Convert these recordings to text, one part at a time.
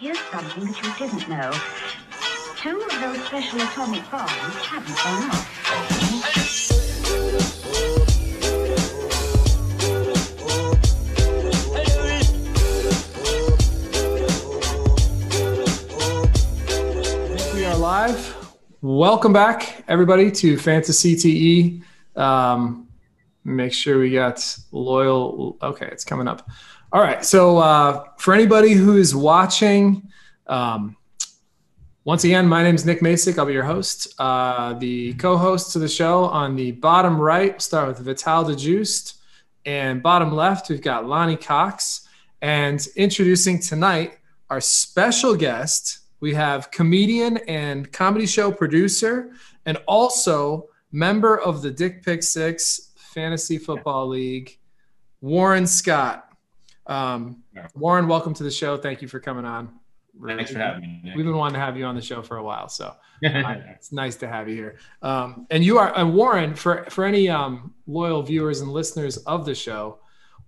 Here's something that you didn't know. Two of those special atomic bombs haven't gone off. We are live. Welcome back, everybody, to Fantasy TE. Um, make sure we got loyal. Okay, it's coming up. All right. So, uh, for anybody who's watching, um, once again, my name is Nick Masick. I'll be your host. Uh, the co-host to the show on the bottom right, start with Vital DeJuiced, and bottom left, we've got Lonnie Cox. And introducing tonight, our special guest, we have comedian and comedy show producer, and also member of the Dick Pic Six Fantasy Football League, Warren Scott. Um, Warren, welcome to the show. Thank you for coming on. Thanks for having me. Nick. We've been wanting to have you on the show for a while, so it's nice to have you here. Um, and you are, and Warren, for for any um, loyal viewers and listeners of the show,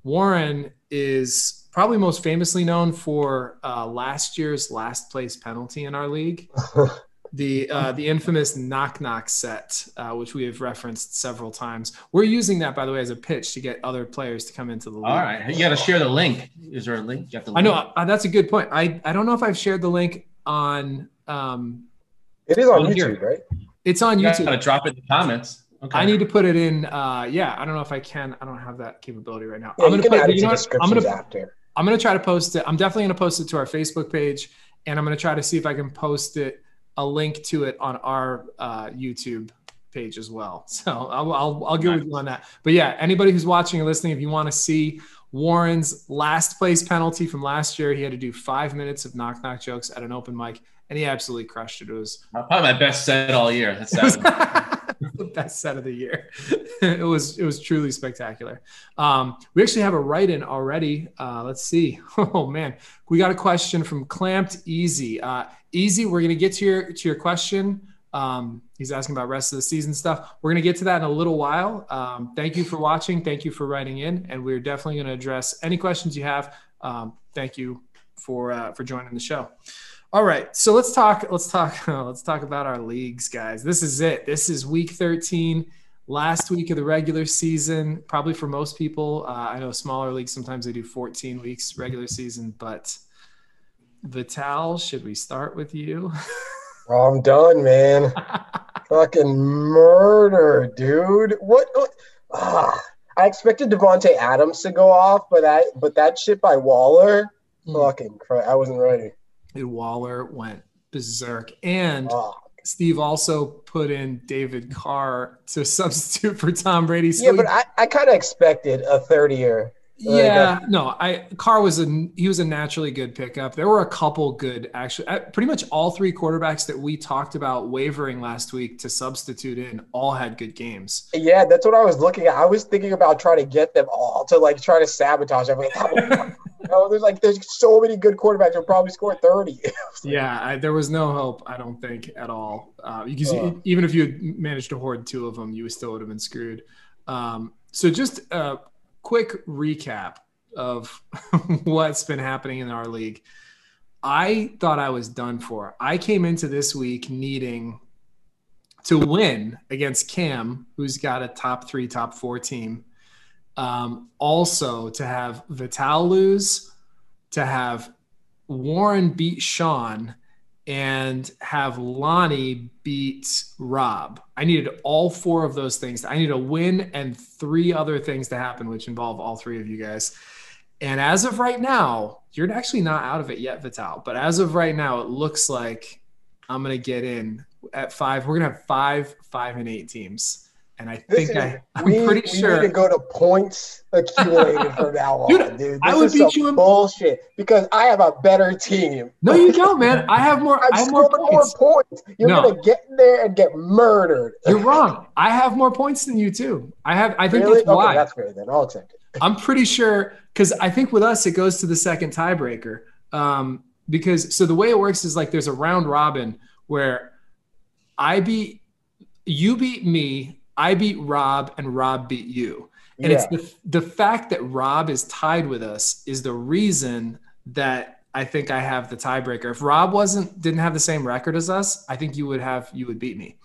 Warren is probably most famously known for uh, last year's last place penalty in our league, the uh, the infamous knock knock set, uh, which we have referenced several times. We're using that, by the way, as a pitch to get other players to come into the league. All right, you got to share the link. Is there a link? You have to I know uh, that's a good point. I I don't know if I've shared the link on. Um, It is on Well, here. YouTube, right? it's on You got YouTube. to drop it in the comments. Okay. I need to put it in. Uh, yeah, I don't know if I can. I don't have that capability right now. Yeah, I'm gonna put. add it You to know? I'm gonna. after. I'm gonna try to post it. I'm definitely gonna post it to our Facebook page, and I'm gonna try to see if I can post it a link to it on our uh, YouTube page as well. So I'll I'll, I'll you on that. But yeah, anybody who's watching or listening, if you want to see Warren's last place penalty from last year, he had to do five minutes of knock knock jokes at an open mic, and he absolutely crushed it. It was Probably my best set all year. That's that. the best set of the year. it was it was truly spectacular. Um, we actually have a write-in already. Uh, let's see. Oh man, we got a question from Clamped Easy. Uh, Easy, we're gonna get to your to your question. Um, he's asking about rest of the season stuff. We're gonna get to that in a little while. Um, thank you for watching. Thank you for writing in, and we're definitely gonna address any questions you have. Um, thank you for uh, for joining the show. All right, so let's talk. Let's talk. let's talk about our leagues, guys. This is it. This is week 13, last week of the regular season. Probably for most people, uh, I know smaller leagues sometimes they do 14 weeks regular season, but Vital, should we start with you? Oh, I'm done, man. Fucking murder, dude. What? what? Ah, I expected Davante Adams to go off, but that but that shit by Waller, Hmm. fucking crap. I wasn't ready. And Waller went berserk, and Ah. Steve also put in David Carr to substitute for Tom Brady. So Yeah, but I, I kind of expected a third year. Like, Yeah, no, I Carr was a he was a naturally good pickup. There were a couple good actually. uh, Pretty much all three quarterbacks that we talked about wavering last week to substitute in all had good games. Yeah, that's what I was looking at. I was thinking about trying to get them all to like try to sabotage everything. oh, there's like there's so many good quarterbacks who'll probably score 30. Yeah, I, there was no hope. I don't think at all. Uh, because Uh. even if you had managed to hoard two of them, you still would have been screwed. Um, so just a quick recap of what's been happening in our league. I thought I was done for. I came into this week needing to win against Cam, who's got a top three, top four team. Um, also to have Vital lose, to have Warren beat Sean, and have Lonnie beat Rob. I needed all four of those things. I need a win and three other things to happen, which involve all three of you guys. And as of right now, you're actually not out of it yet, Vital. But as of right now, it looks like I'm gonna get in at five. We're gonna have five, five and eight teams. And I This think is- I, I'm we, pretty we sure need to go to points accumulated from now Dude, on, dude. This I would beat you in- bullshit because I have a better team. No, you don't, man. I have more. I'm I have more scoring more points. points. You're No. gonna get in there and get murdered. You're wrong. I have more points than you too. I have. I think really? that's Okay, why. that's fair then. I'll accept it. I'm pretty sure because I think with us it goes to the second tiebreaker. Um, because so the way it works is like there's a round robin where I beat you beat me, I beat Rob, and Rob beat you. And it's the the fact that Rob is tied with us is the reason that I think I have the tiebreaker. If Rob wasn't didn't have the same record as us, I think you would have you would beat me.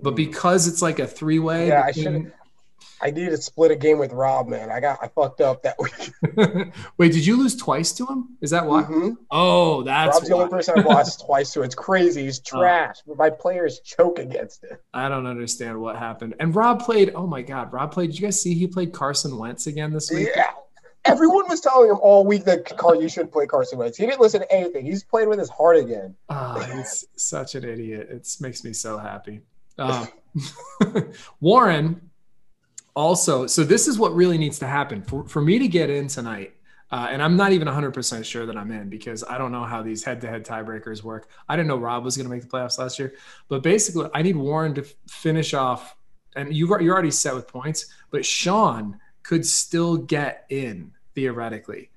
But hmm. because it's like a three way. Yeah, I should. I needed to split a game with Rob, man. I got I fucked up that week. Wait, did you lose twice to him? Is that why? Mhm. Oh, that's Rob's the only person I've lost twice to. It's crazy. He's Oh. trash, but my players choke against it. I don't understand what happened. And Rob played. Oh my God, Rob played. Did you guys see he played Carson Wentz again this week? Yeah. Everyone was telling him all week that Car- you shouldn't play Carson Wentz. He didn't listen to anything. He's playing with his heart again. Oh, he's such an idiot. It makes me so happy. Um, Warren also, so this is what really needs to happen for, for me to get in tonight. Uh, and I'm not even 100% sure that I'm in because I don't know how these head to head tiebreakers work. I didn't know Rob was going to make the playoffs last year. But basically, I need Warren to f- finish off. And you've, you're already set with points, but Sean could still get in theoretically.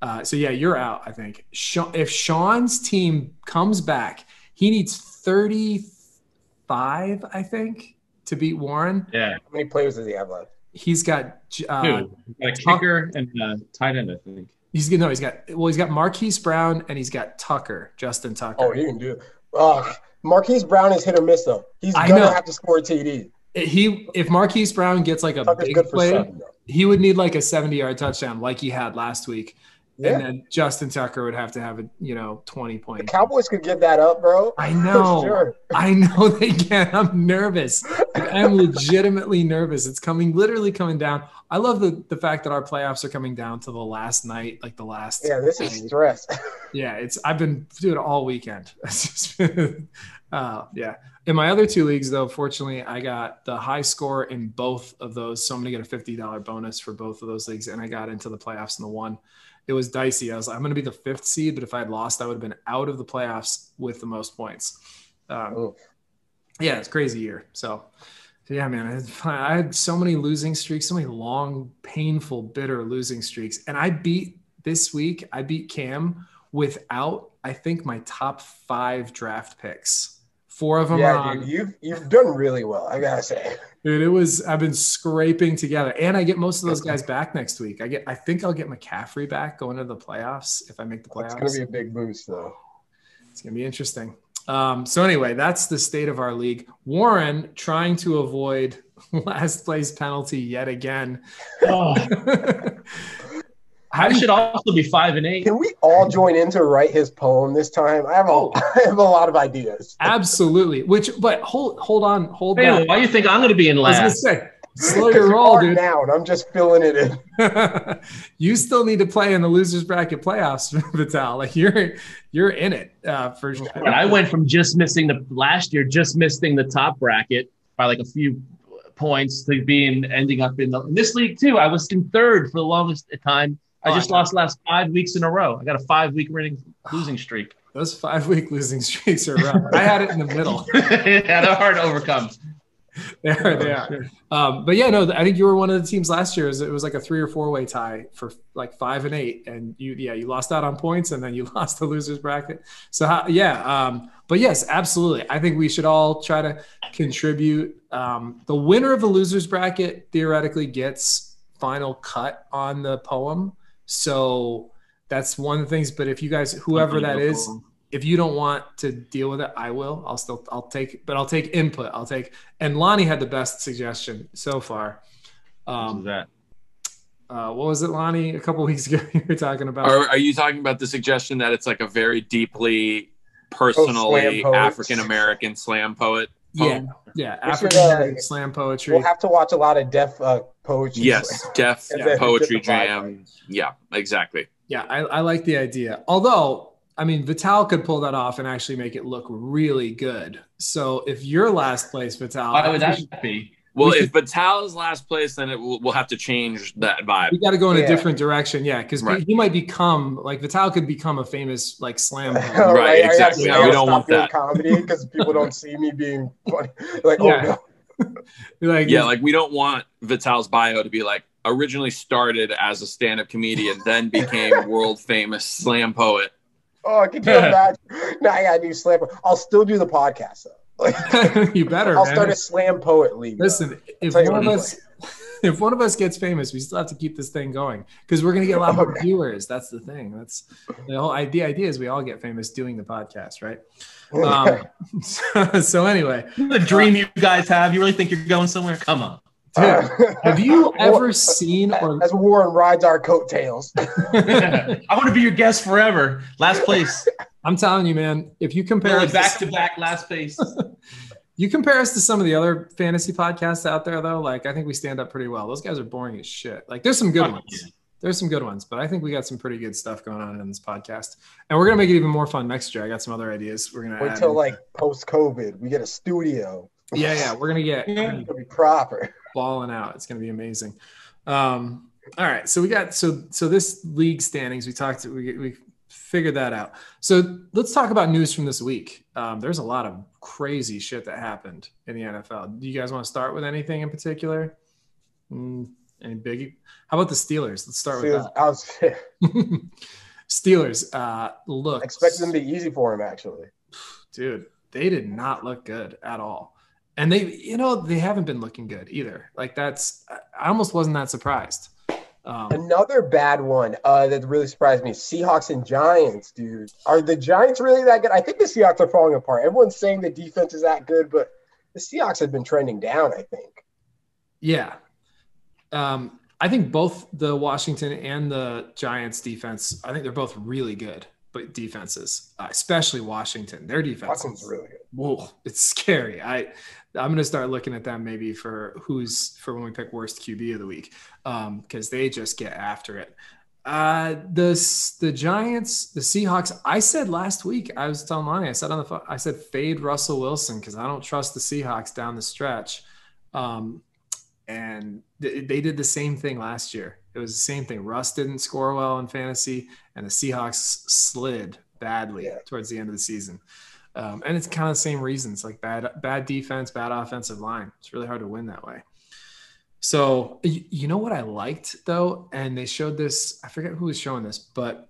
Uh, so yeah, you're out. I think. Sean, if Sean's team comes back, he needs 35, I think, to beat Warren. Yeah. How many players does he have left? He's got. Uh, Two. Got a kicker and a tight end, I think. he's gonna no. He's got. Well, he's got Marquise Brown and he's got Tucker, Justin Tucker. Oh, he can do it. Uh, Marquise Brown is hit or miss though. He's I gonna know. have to score a TD. he if Marquise Brown gets like a Tucker's big play, seven. He would need like a 70 yard touchdown like he had last week. Yeah. And then Justin Tucker would have to have a you know 20 The point. Cowboys could give that up, bro. I know. Sure. I know they can. I'm nervous. Like, I'm legitimately nervous. It's coming, literally coming down. I love the the fact that our playoffs are coming down to the last night, like the last. Yeah, this is stress. Yeah, it's. I've been doing it all weekend. It's just been, uh, yeah. In my other two leagues, though, fortunately, I got the high score in both of those, so I'm gonna get a fifty dollar bonus for both of those leagues, and I got into the playoffs in the one. It was dicey. I was like, I'm gonna be the fifth seed, but if I had lost, I would have been out of the playoffs with the most points. Um, Oof. yeah, it's crazy year. So yeah, man, I had so many losing streaks, so many long, painful, bitter losing streaks, and I beat this week. I beat Cam without, I think, my top five draft picks. Four of them are yeah, on. dude, you've you've done really well. I gotta say. Dude, it was. I've been scraping together, and I get most of those guys back next week. I get. I think I'll get McCaffrey back going to the playoffs if I make the playoffs. It's gonna be a big boost though. It's gonna be interesting. Um, so anyway, that's the state of our league. Warren trying to avoid last place penalty yet again. Oh, How I you, should also be five and eight. Can we all join in to write his poem this time? I have a, Oh. I have a lot of ideas. absolutely. Which, but hold, hold on, hold Hey, on. why do you think I'm going to be in I was gonna last? say, slow your roll, dude. now, and I'm just filling it in. you still need to play in the losers bracket playoffs, Vital. Like you're, you're in it uh, for sure. But I went from just missing the last year, just missing the top bracket by like a few points to being ending up in, the, in this league too. I was in third for the longest time. I Oh, just lost last five weeks in a row. I got a five week winning losing streak. Those five week losing streaks are rough. I had it in the middle. yeah, they're hard to overcome. They are, they are. Um, but yeah, no, I think you were one of the teams last year. It was, it was like a three or four way tie for like five and eight, and you, yeah, you lost out on points, and then you lost the losers bracket. So how, yeah, um, but yes, absolutely. I think we should all try to contribute. Um, the winner of the losers bracket theoretically gets final cut on the poem. So that's one of the things. But if you guys, whoever that is, if you don't want to deal with it, I will. I'll still I'll take but I'll take input. I'll take and Lonnie had the best suggestion so far. What Um was that? uh what was it, Lonnie? A couple weeks ago you were talking about Are, are you talking about the suggestion that it's like a very deeply personally poet. African American slam poet? Yeah, poem? yeah. We should, African American uh, slam poetry. We'll have to watch a lot of deaf uh, poetry. Yes, deaf And then poetry get the vibe jam. Yeah, exactly. Yeah, I, I like the idea. Although, I mean, Vital could pull that off and actually make it look really good. So if you're last place, Vital, Why would that be? Well, We if Batal is last place, then it will, we'll have to change that vibe. we got to go in a different direction. Yeah, because Right. he might become like Vital could become a famous like slam. All poet. Right, I gotta- exactly. Yeah, we don't want that. comedy because people don't see me being funny. Like, Yeah. oh no. like Yeah, like we don't want Vital's bio to be like originally started as a stand-up comedian, then became world famous slam poet. Oh, I could you imagine? now I gotta do slam. I'll still do the podcast though. Like, you better. I'll man. start a slam poet league. though. Listen, if tell you one of what, us, if one of us gets famous, we still have to keep this thing going because we're gonna get a lot more viewers. That's the thing. That's the whole idea. Idea is we all get famous doing the podcast, right? Um, so, so anyway, the dream you guys have. You really think you're going somewhere? Come on. dude, have you ever seen or as Warren rides our coattails? I want to be your guest forever. Last place. I'm telling you, man, if you compare us back to back last place. You compare us to some of the other fantasy podcasts out there, though. Like, I think we stand up pretty well. Those guys are boring as shit. Like, there's some good Oh, ones. yeah. There's some good ones, but I think we got some pretty good stuff going on in this podcast, and we're gonna make it even more fun next year. I got some other ideas. We're gonna Wait add till like post COVID, we get a studio. yeah, yeah. We're gonna get Yeah. Be proper. balling out. It's gonna be amazing. Um, all right, so we got so so this league standings. We talked. We we figured that out. So let's talk about news from this week. Um, there's a lot of crazy shit that happened in the NFL. Do you guys want to start with anything in particular? Mm, any biggie? How about the Steelers? Let's start with I was that. Steelers. Uh, look, Expect them to be easy for him, actually. dude, they did not look good at all. And they, you know, they haven't been looking good either. Like that's, I almost wasn't that surprised. Um, Another bad one uh, that really surprised me: Seahawks and Giants, dude. Are the Giants really that good? I think the Seahawks are falling apart. Everyone's saying the defense is that good, but the Seahawks have been trending down. I think. yeah. Um, I think both the Washington and the Giants defense, I think they're both really good, but defenses, uh, especially Washington, their defense. Washington's really good. whoa, it's scary. I I'm gonna start looking at them maybe for who's for when we pick worst QB of the week, because they just get after it. Uh, the the Giants, the Seahawks. I said last week, I was telling Lonnie, I said on the phone, I said fade Russell Wilson because I don't trust the Seahawks down the stretch. Um, and th- they did the same thing last year. It was the same thing. Russ didn't score well in fantasy, and the Seahawks slid badly Yeah. towards the end of the season. Um, and it's kind of the same reasons, like bad bad defense, bad offensive line. It's really hard to win that way. So you, you know what I liked though, and they showed this. I forget who was showing this, but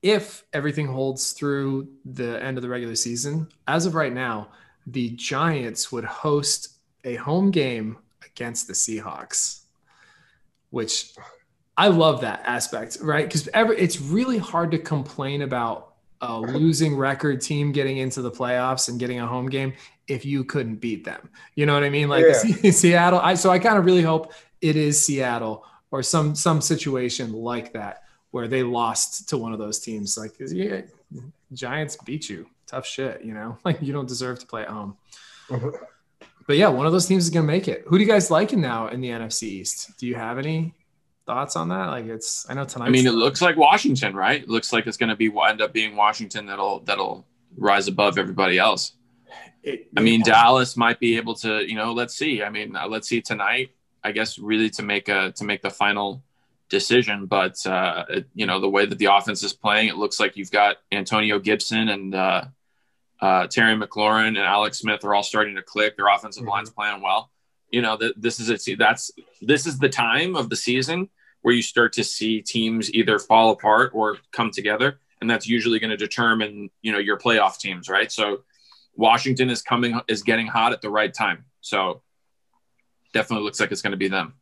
if everything holds through the end of the regular season, as of right now, the Giants would host a home game against the Seahawks, which I love that aspect, right? Because it's really hard to complain about a losing record team getting into the playoffs and getting a home game if you couldn't beat them. You know what I mean? Like Yeah. Seattle. I so I kind of really hope it is Seattle or some some situation like that where they lost to one of those teams. Like yeah, Giants beat you. Tough shit, you know. Like you don't deserve to play at home. Mm-hmm. But yeah, one of those teams is gonna make it. Who do you guys liking now in the NFC East? Do you have any thoughts on that? Like it's I know tonight. I mean, it looks like Washington, right? It looks like it's going to be end up being Washington that'll that'll rise above everybody else. I mean, Dallas might be able to, you know, let's see. I mean, uh, let's see tonight. I guess really to make a to make the final decision, but uh, it- you know the way that the offense is playing, it looks like you've got Antonio Gibson and uh, uh, Terry McLaurin and Alex Smith are all starting to click. Their offensive Mhm. line's playing well. You know that this is it. See, that's this is the time of the season where you start to see teams either fall apart or come together, and that's usually going to determine you know your playoff teams, right? So Washington is coming is getting hot at the right time. So definitely looks like it's going to be them.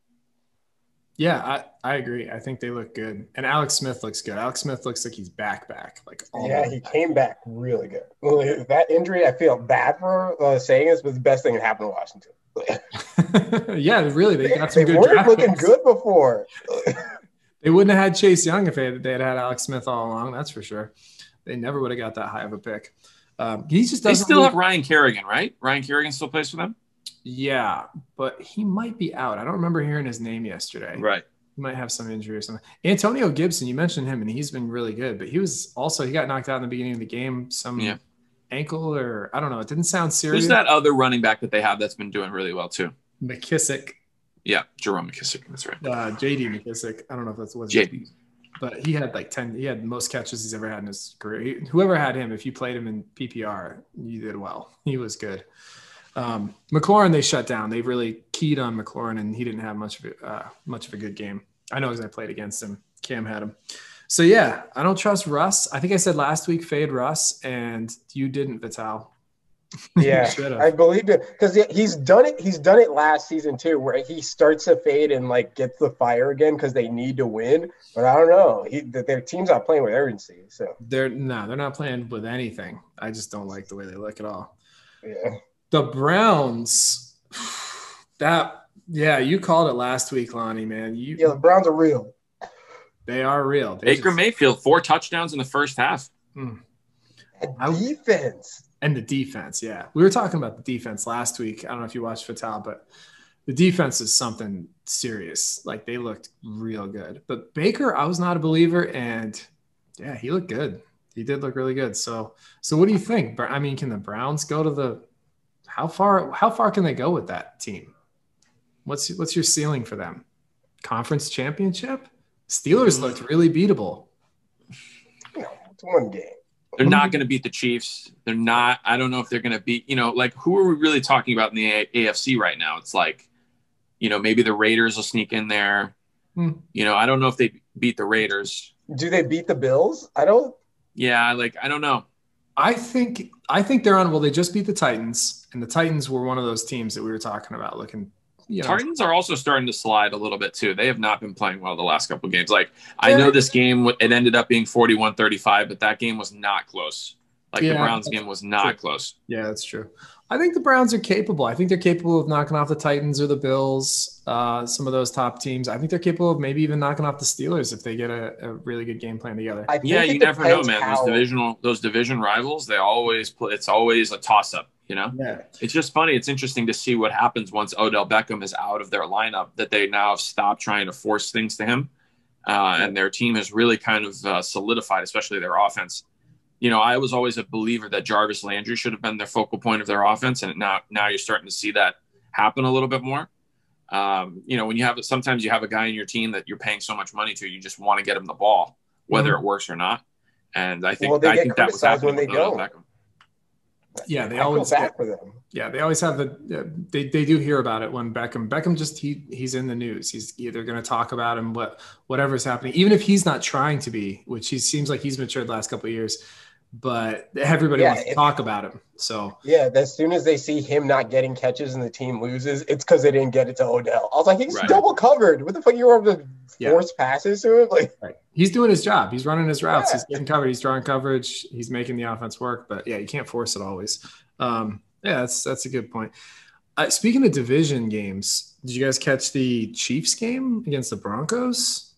Yeah, I, I agree. I think they look good. And Alex Smith looks good. Alex Smith looks like he's back back. Like all Yeah, he back. came back really good. That injury, I feel bad for uh, saying this, but the best thing that happened to Washington. yeah, really, they got some they good weren't looking picks. good before. They wouldn't have had Chase Young if they had, they had had Alex Smith all along. That's for sure. They never would have got that high of a pick. Um, he just They doesn't. still look- have Ryan Kerrigan, right? Ryan Kerrigan still plays for them, yeah, but he might be out. I don't remember hearing his name yesterday. right? He might have some injury or something. Antonio Gibson, you mentioned him, and he's been really good. But he was also he got knocked out in the beginning of the game. Some Yeah. Ankle or I don't know. It didn't sound serious. Who's that other running back that they have that's been doing really well too? McKissic, Yeah, Jerome McKissic. That's right. uh, JD McKissic. I don't know if that's what. JD. but he had like 10 he had the most catches he's ever had in his career whoever had him if you played him in ppr you did well he was good um, mclaurin they shut down they really keyed on mclaurin and he didn't have much of a, uh, much of a good game i know because i played against him cam had him so yeah i don't trust russ i think i said last week fade russ and you didn't vital Yeah. I believe it because he's done it. He's done it last season too, where he starts to fade and like gets the fire again because they need to win. But I don't know. He, th- their team's not playing with urgency. So They're no, they're not playing with anything. I just don't like the way they look at all. yeah, The Browns, that yeah, you called it last week, Lonnie. Man, you yeah. The Browns are real. They are real. They Baker just- Mayfield, four touchdowns in the first half. Hmm. I- Defense. and the defense. Yeah, we were talking about the defense last week. I don't know if you watched Vital, but the defense is something serious. Like they looked real good. But Baker, I was not a believer, and yeah, he looked good. He did look really good. So, so what do you think? I mean, can the Browns go to the? How far? How far can they go with that team? What's what's your ceiling for them? Conference championship? Steelers looked really beatable. You know, it's one game. They're not going to beat the Chiefs. They're not. I don't know if they're going to beat. You know, like who are we really talking about in the A- AFC right now? It's like, you know, maybe the Raiders will sneak in there. Hmm. You know, I don't know if they beat the Raiders. Do they beat the Bills? I don't. Yeah, like I don't know. I think I think they're on. Well, they just beat the Titans, and the Titans were one of those teams that we were talking about. Looking, you know, Titans are also starting to slide a little bit too. They have not been playing well the last couple of games. Like I know this game it ended up being 41-35, but that game was not close. Like the Browns game was not close. yeah, that's true. I think the Browns are capable. I think they're capable of knocking off the Titans or the Bills, uh, some of those top teams. I think they're capable of maybe even knocking off the Steelers if they get a, a really good game plan together. I Yeah, you never know, man. how- Those divisional those division rivals, they always play, it's always a toss up, you know? Yeah, It's just funny. It's interesting to see what happens once Odell Beckham is out of their lineup. That they now have stopped trying to force things to him, uh, and their team has really kind of uh, solidified, especially their offense. You know, I was always a believer that Jarvis Landry should have been their focal point of their offense, and now now you're starting to see that happen a little bit more. Um, you know, when you have sometimes you have a guy in your team that you're paying so much money to, you just want to get him the ball, whether it works or not. And I think Well, they I get think that was criticized when they with Odell don't. Beckham. yeah, they I always feel get, for them. yeah they always have the they they do hear about it when Beckham Beckham just he he's in the news. He's either going to talk about him what whatever's happening, even if he's not trying to be, which he seems like he's matured the last couple of years. But everybody Yeah, wants to if- talk about him. So Yeah, as soon as they see him not getting catches and the team loses, it's because they didn't get it to Odell. I was like, he's Right. double covered. What the fuck? You were able to Yeah. force passes to him? Like, Right. He's doing his job. He's running his routes. Yeah. He's getting covered. He's drawing coverage. He's making the offense work. But yeah, you can't force it always. Um, yeah, that's that's a good point. Uh, speaking of division games, did you guys catch the Chiefs game against the Broncos?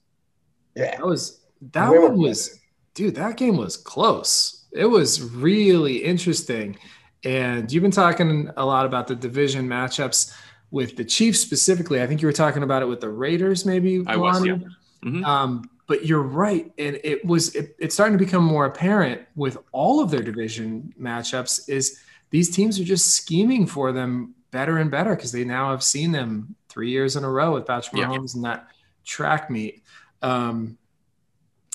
yeah, That was that We one was dude. That game was close. It was really interesting. And you've been talking a lot about the division matchups with the Chiefs specifically. I think you were talking about it with the Raiders, maybe. I was, yeah. Mhm. Um, but you're right, and it was it, it's starting to become more apparent with all of their division matchups. Is these teams are just scheming for them better and better because they now have seen them three years in a row with Patrick Yeah. Mahomes and that track meet. Um,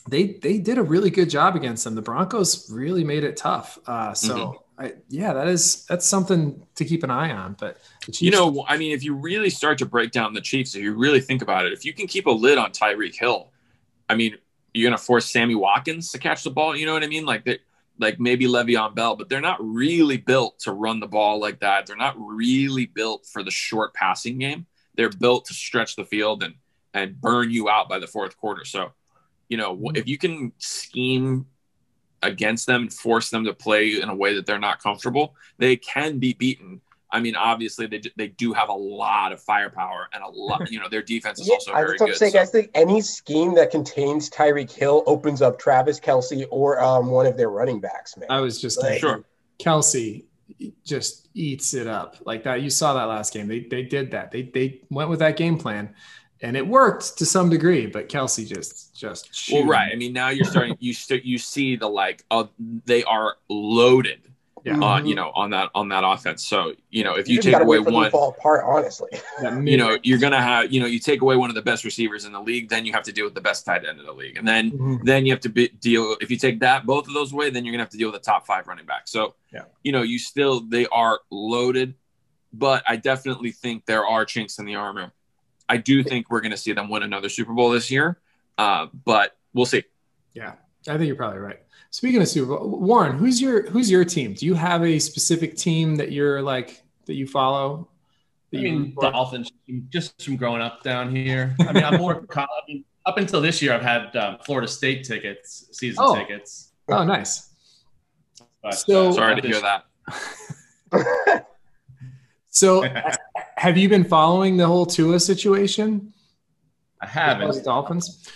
they they did a really good job against them. The Broncos really made it tough. Uh, so Mm-hmm. I, yeah, that is that's something to keep an eye on. But the Chiefs, You know, I mean, if you really start to break down the Chiefs, if you really think about it, if you can keep a lid on Tyreek Hill, I mean, you're going to force Sammy Watkins to catch the ball. You know what I mean? Like that, like maybe Le'Veon Bell, but they're not really built to run the ball like that. They're not really built for the short passing game. They're built to stretch the field and and burn you out by the fourth quarter. So, you know, if you can scheme against them and force them to play in a way that they're not comfortable, they can be beaten. I mean, obviously they they do have a lot of firepower and a lot. You know, their defense is yeah. also I very was about good. to say, so- guys, think any scheme that contains Tyreek Hill opens up Travis Kelce or um, one of their running backs, man. I was just Like, Sure. Kelce just eats it up like that. You saw that last game. They they did that. They they went with that game plan, and it worked to some degree. But Kelce just just Well, right. I mean, now you're starting. You st- you see the like, uh, they are loaded. Yeah. Uh, you know, on that on that offense. So you know, if you, just take away wait for them to one, fall apart, honestly. You know, you're gonna have, you know, you take away one of the best receivers in the league, then you have to deal with the best tight end in the league, and then Mhm. then you have to be, deal. If you take that both of those away, then you're gonna have to deal with the top five running back. So, Yeah. you know, you still they are loaded, but I definitely think there are chinks in the armor. I do think we're gonna see them win another Super Bowl this year, uh, but we'll see. Yeah, I think you're probably right. Speaking of Super Bowl, Warren, who's your who's your team? Do you have a specific team that you're like that you follow? I mean, Dolphins, just from growing up down here. I mean, I'm more. I mean, up until this year, I've had um, Florida State tickets, season Oh. tickets. Oh, nice. But, So- uh, Sorry to hear that. So, have you been following the whole Tua situation? I haven't. Dolphins.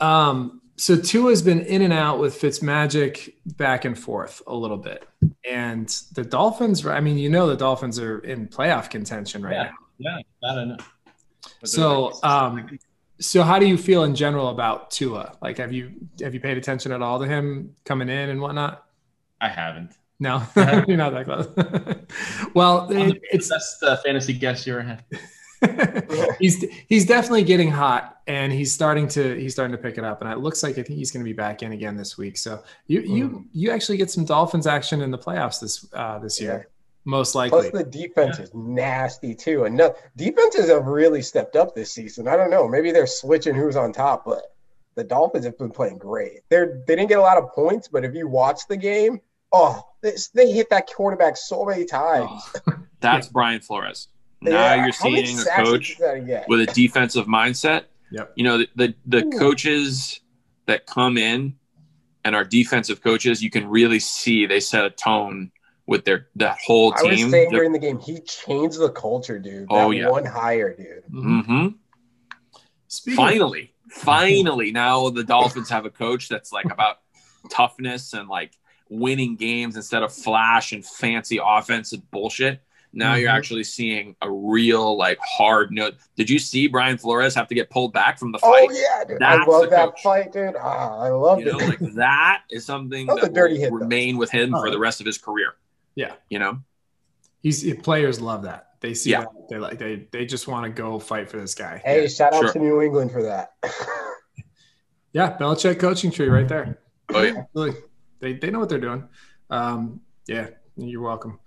Um, so Tua's been in and out with Fitzmagic back and forth a little bit, and the Dolphins. I mean, you know, the Dolphins are in playoff contention right Yeah. now. Yeah, I don't know. So, um, So, how do you feel in general about Tua? Like, have you have you paid attention at all to him coming in and whatnot? I haven't. No, you're not that close. well, I'm it, the it's best uh, fantasy guest you ever had. he's he's definitely getting hot and he's starting to he's starting to pick it up and it looks like I think he's going to be back in again this week. So you you you actually get some Dolphins action in the playoffs this uh, this year, most likely. Plus the defense is nasty too. And no, defenses have really stepped up this season. I don't know. Maybe they're switching who's on top, but the Dolphins have been playing great. They're they didn't get a lot of points, but if you watch the game, oh, they, they hit that quarterback so many times. That's Brian Flores. Now Yeah, you're seeing a coach did that get? with a defensive mindset. Yep. You know, the the, the coaches that come in and are defensive coaches, you can really see they set a tone with their that whole I was team. saying during the game, he changed the culture, dude. That Oh, yeah. one hire, dude. Mhm. hmm Speaking Finally, finally, now the Dolphins have a coach that's like about toughness and like winning games instead of flash and fancy offensive bullshit. Now you're Mhm. actually seeing a real like hard note. Did you see Brian Flores have to get pulled back from the fight? Oh fight? yeah, dude. I love that coach. fight, dude. Ah, I loved You know, it. like that is something That was that dirty will hit, though. remain with him Oh, for the rest of his career. Yeah. You know, he's players love that. They see Yeah. they like they they just want to go fight for this guy. hey, shout out sure. to New England for that. Yeah, Belichick coaching tree right there. Oh, yeah. Really, they they know what they're doing. Um, yeah, you're welcome.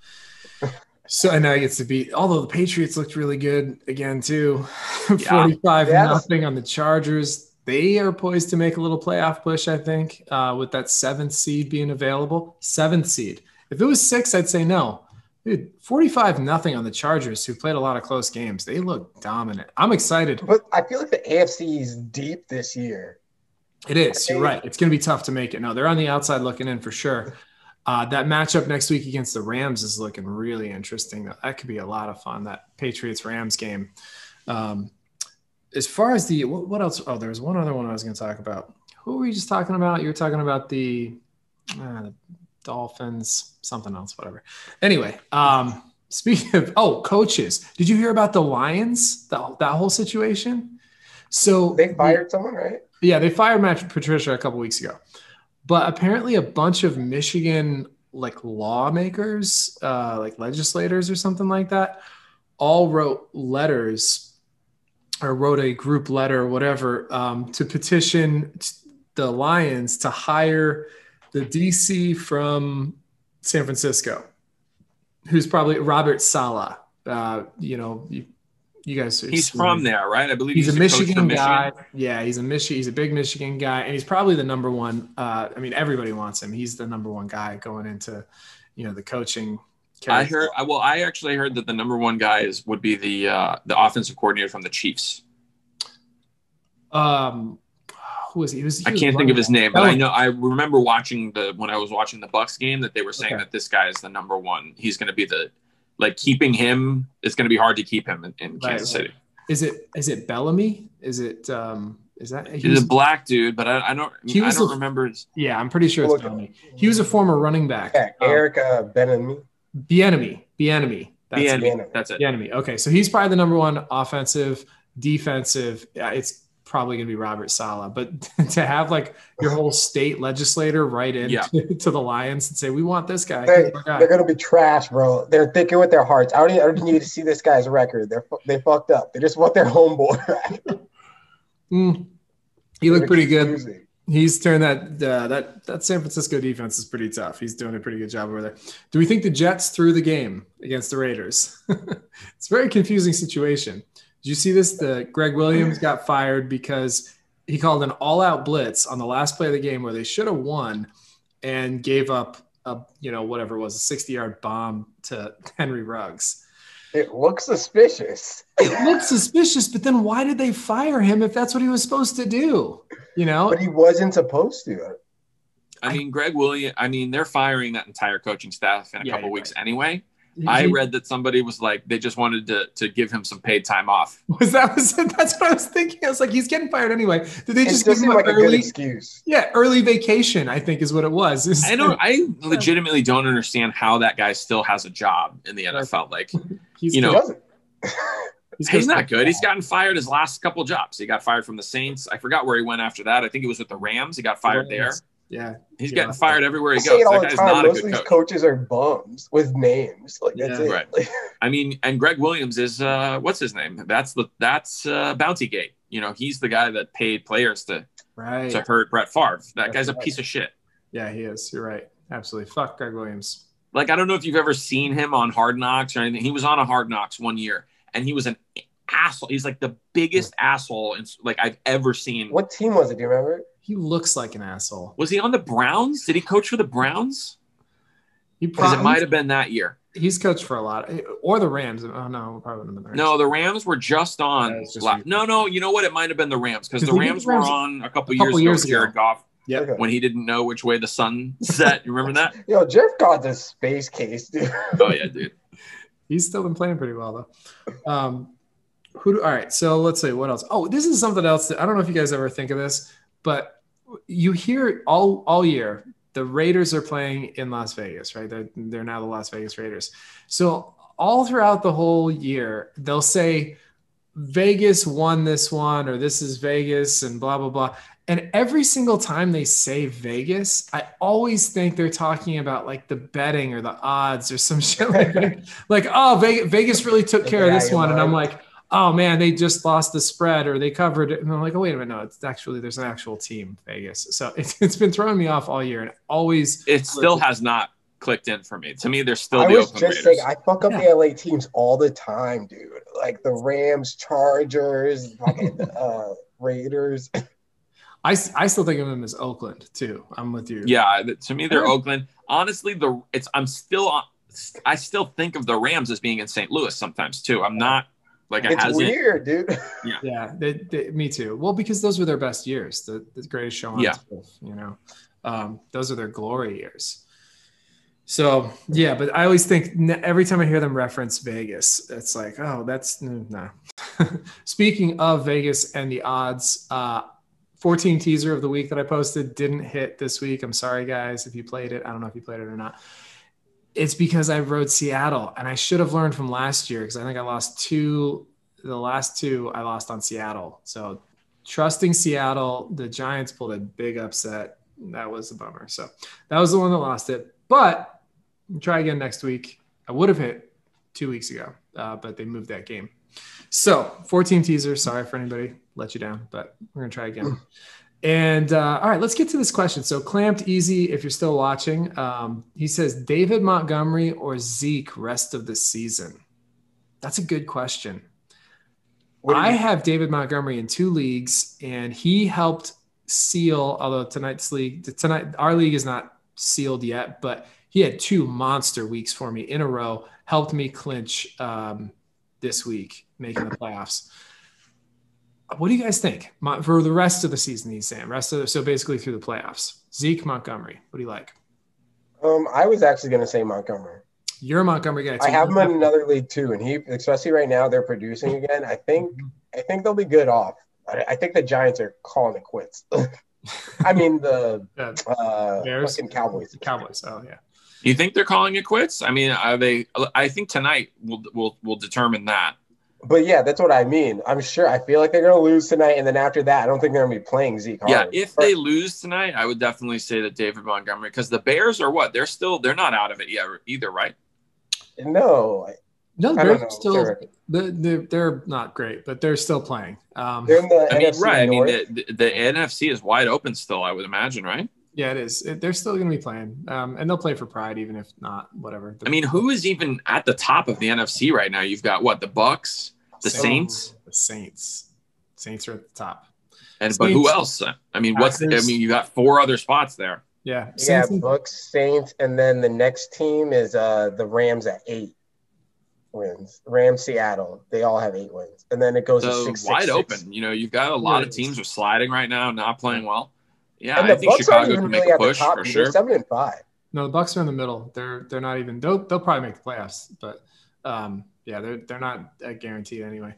So and now he gets to beat. Although the Patriots looked really good again too, forty-five nothing on the Chargers. They are poised to make a little playoff push, I think, uh, with that seventh seed being available. Seventh seed. If it was six, I'd say no. Dude, forty-five nothing on the Chargers, who played a lot of close games. They look dominant. I'm excited. but I feel like the AFC is deep this year. It is. You're right. It's going to be tough to make it. No, they're on the outside looking in for sure. Uh, that matchup next week against the Rams is looking really interesting. That could be a lot of fun. That Patriots Rams game. Um, as far as the what, what else? Oh, there's one other one I was going to talk about. Who were you just talking about? You were talking about the, uh, the Dolphins, something else, whatever. Anyway, um, speaking of oh coaches, did you hear about the Lions? That that whole situation. So They fired someone, right? Yeah, they fired Matt Patricia a couple weeks ago, but apparently a bunch of Michigan like lawmakers, uh, like legislators or something like that, all wrote letters or wrote a group letter or whatever um, to petition the Lions to hire the DC from San Francisco, who's probably Robert Saleh. Uh, you know, you, you guys. he's from there, right? I believe he's a coach for Michigan guy. Yeah, he's a Michigan. He's a big Michigan guy, and he's probably the number one. Uh, I mean, everybody wants him. He's the number one guy going into, you know, the coaching. I heard. I- Well, I actually heard that the number one guy is would be the uh, the offensive coordinator from the Chiefs. Um, who was he? he was, he I can't think of his name, but I know I remember watching the when I was watching the Bucks game that they were saying Okay. that this guy is the number one. He's going to be the like keeping him. It's going to be hard to keep him in, in Right, Kansas right. City. Is it is it Bellamy? Is it um is that he He's was- a black dude, but I, I don't. He I was don't a- remember. His, yeah, I'm pretty sure it's Bellamy. He was a former running back. Yeah, Um, Eric uh, Benami. Bieniemy. Bieniemy. That's the it. enemy. enemy. That's it. The enemy. Okay, so he's probably the number one offensive, defensive. Yeah, it's probably going to be Robert Saleh. But to have like your whole state legislator write in Yeah. to, to the Lions and say, "We want this guy. Hey, guy. They're gonna be trash, bro. They're thinking with their hearts. I don't, even, I don't need to see this guy's record. They're they fucked up. They just want their homeboy. Mm. He looked pretty good. He's turned that uh, that that San Francisco defense is pretty tough. He's doing a pretty good job over there. Do we think the Jets threw the game against the Raiders? it's a very confusing situation. Did you see this? The Gregg Williams got fired because he called an all-out blitz on the last play of the game where they should have won, and gave up a you know whatever it was a 60 yard bomb to Henry Ruggs. It looks suspicious. It looks suspicious, but then why did they fire him if that's what he was supposed to do? You know, But he wasn't supposed to. I mean, Gregg Williams. I mean, they're firing that entire coaching staff in a Yeah, couple weeks right. anyway. He- I read that somebody was like they just wanted to to give him some paid time off. was that was that's what I was thinking. I was like, he's getting fired anyway. Did they just just give him like an a good excuse. Yeah, early vacation. I think is what it was. It's- I don't. I legitimately don't understand how that guy still has a job in the NFL. Like He's you know, doesn't. he's, he's not good. He's gotten fired his last couple jobs. He got fired from the Saints. I forgot where he went after that. I think it was with the Rams. He got fired there. Yeah, He's Yeah. getting fired everywhere I he say it goes. all That the guy's time. not a Most of good these coach. coaches are bums with names. Like that's Yeah. it. Right. Like, I mean, and Gregg Williams is uh, what's his name? That's the that's uh, Bounty Gate. You know, he's the guy that paid players to right. to hurt Brett Favre. That That's guy's a right. piece of shit. Yeah, he is. You're right. Absolutely. Fuck Gregg Williams. Like I don't know if you've ever seen him on Hard Knocks or anything. He was on a Hard Knocks one year, and he was an asshole. He's like the biggest asshole in, like I've ever seen. what team was it? Do you remember? He looks like an asshole. Was he on the Browns? Did he coach for the Browns? He probably it might have been that year. he's coached for a lot, or the Rams. Oh no, probably not the Rams. No, the Rams were just on. Yeah, just no, no, you know what? It might have been the Rams because the they Rams were Rams on a couple, a couple years, years ago. ago. Jared Goff Yep. Okay. when he didn't know which way the sun set. You remember that? Yo, Jeff got the space case, dude. Oh yeah, dude. He's still been playing pretty well though. Um, who? Do, all right. So let's see what else. Oh, this is something else. That, I don't know if you guys ever think of this, but you hear all all year the Raiders are playing in Las Vegas, right? They're they're now the Las Vegas Raiders. So all throughout the whole year, they'll say Vegas won this one, or this is Vegas, and blah blah blah. And every single time they say Vegas, I always think they're talking about like the betting or the odds or some shit like that. like, oh, Vegas, Vegas really took care of this one. And I'm like, oh man, they just lost the spread or they covered it. And I'm like, oh, wait a minute. No, it's actually, there's an actual team, Vegas. So it's, it's been throwing me off all year and always. It still has not clicked in for me. To me, they're still I the was Oakland just Raiders. saying, I fuck up the LA teams all the time, dude. Like the Rams, Chargers, fucking uh, Raiders. I, I still think of them as Oakland too. I'm with you. yeah, to me, they're Yeah. Oakland. Honestly, the it's I'm still on. I still think of the Rams as being in St. Louis sometimes too. I'm not like it It's hasn't. weird, dude. Yeah, they, they, me too. Well, because those were their best years, the, the greatest show on Yeah. turf, you know, um, those are their glory years. So yeah, but I always think every time I hear them reference Vegas, it's like, oh, that's no. nah. Speaking of Vegas and the odds, uh, 14 teaser of the week that I posted didn't hit this week. I'm sorry, guys, if you played it. I don't know if you played it or not. It's because I rode Seattle, and I should have learned from last year because I think I lost two. The last two I lost on Seattle. So trusting Seattle, the Giants pulled a big upset. That was a bummer. So that was the one that lost it. But try again next week. I would have hit two weeks ago, uh, but they moved that game. So 14 teasers. Sorry for anybody let you down, but we're gonna try again. And uh, all right, let's get to this question. So clamped easy. If you're still watching, um, he says David Montgomery or Zeke rest of the season. That's a good question. I you- have David Montgomery in two leagues, and he helped seal. Although tonight's league, tonight our league is not sealed yet, but he had two monster weeks for me in a row. Helped me clinch um, this week, making the playoffs. What do you guys think Mo- for the rest of the season? He's saying rest of the, so basically through the playoffs. Zeke Montgomery, what do you like? Um, I was actually gonna say Montgomery. You're a Montgomery guy. I have him in another league too, and he, especially right now, they're producing again. I think, I think they'll be good off. I, I think the Giants are calling it quits. I mean the Yeah, uh, Bears? fucking Cowboys. Cowboys. Oh yeah. You think they're calling it quits? I mean, are they? I think tonight will will will determine that. But yeah, that's what I mean. I'm sure. I feel like they're gonna lose tonight, and then after that, I don't think they're gonna be playing Zeke. Yeah, hard. if Or- they lose tonight, I would definitely say that David Montgomery because the Bears are what? They're still they're not out of it yet either, right? no, No, they're still They're, they're, they're, they're not great, but they're still playing. Um, they're in the I mean, NFC right? I mean, the, the, the NFC is wide open still. I would imagine, right? Yeah, it is. It, they're still going to be playing, um, and they'll play for pride, even if not whatever. I mean, who is even at the top of the NFC right now? You've got what? The Bucks, the Saints, the Saints, Saints are at the top. and but who else? I mean, what's? I mean, you got four other spots there. Yeah. Yeah, Saints and- Bucks, Saints, and then the next team is uh the Rams at eight wins. Rams, Seattle, they all have eight wins, and then it goes to six, wide six, open. six. You know, you've got a lot Yeah, of teams are sliding right now, not playing well. Yeah, And I the think Bucks aren't Chicago can make really a at the push top. for sure. seven and five. No, the Bucks are in the middle. They're they're not even. They'll they'll probably make the playoffs, but um, yeah, they're they're not uh, guaranteed anyway.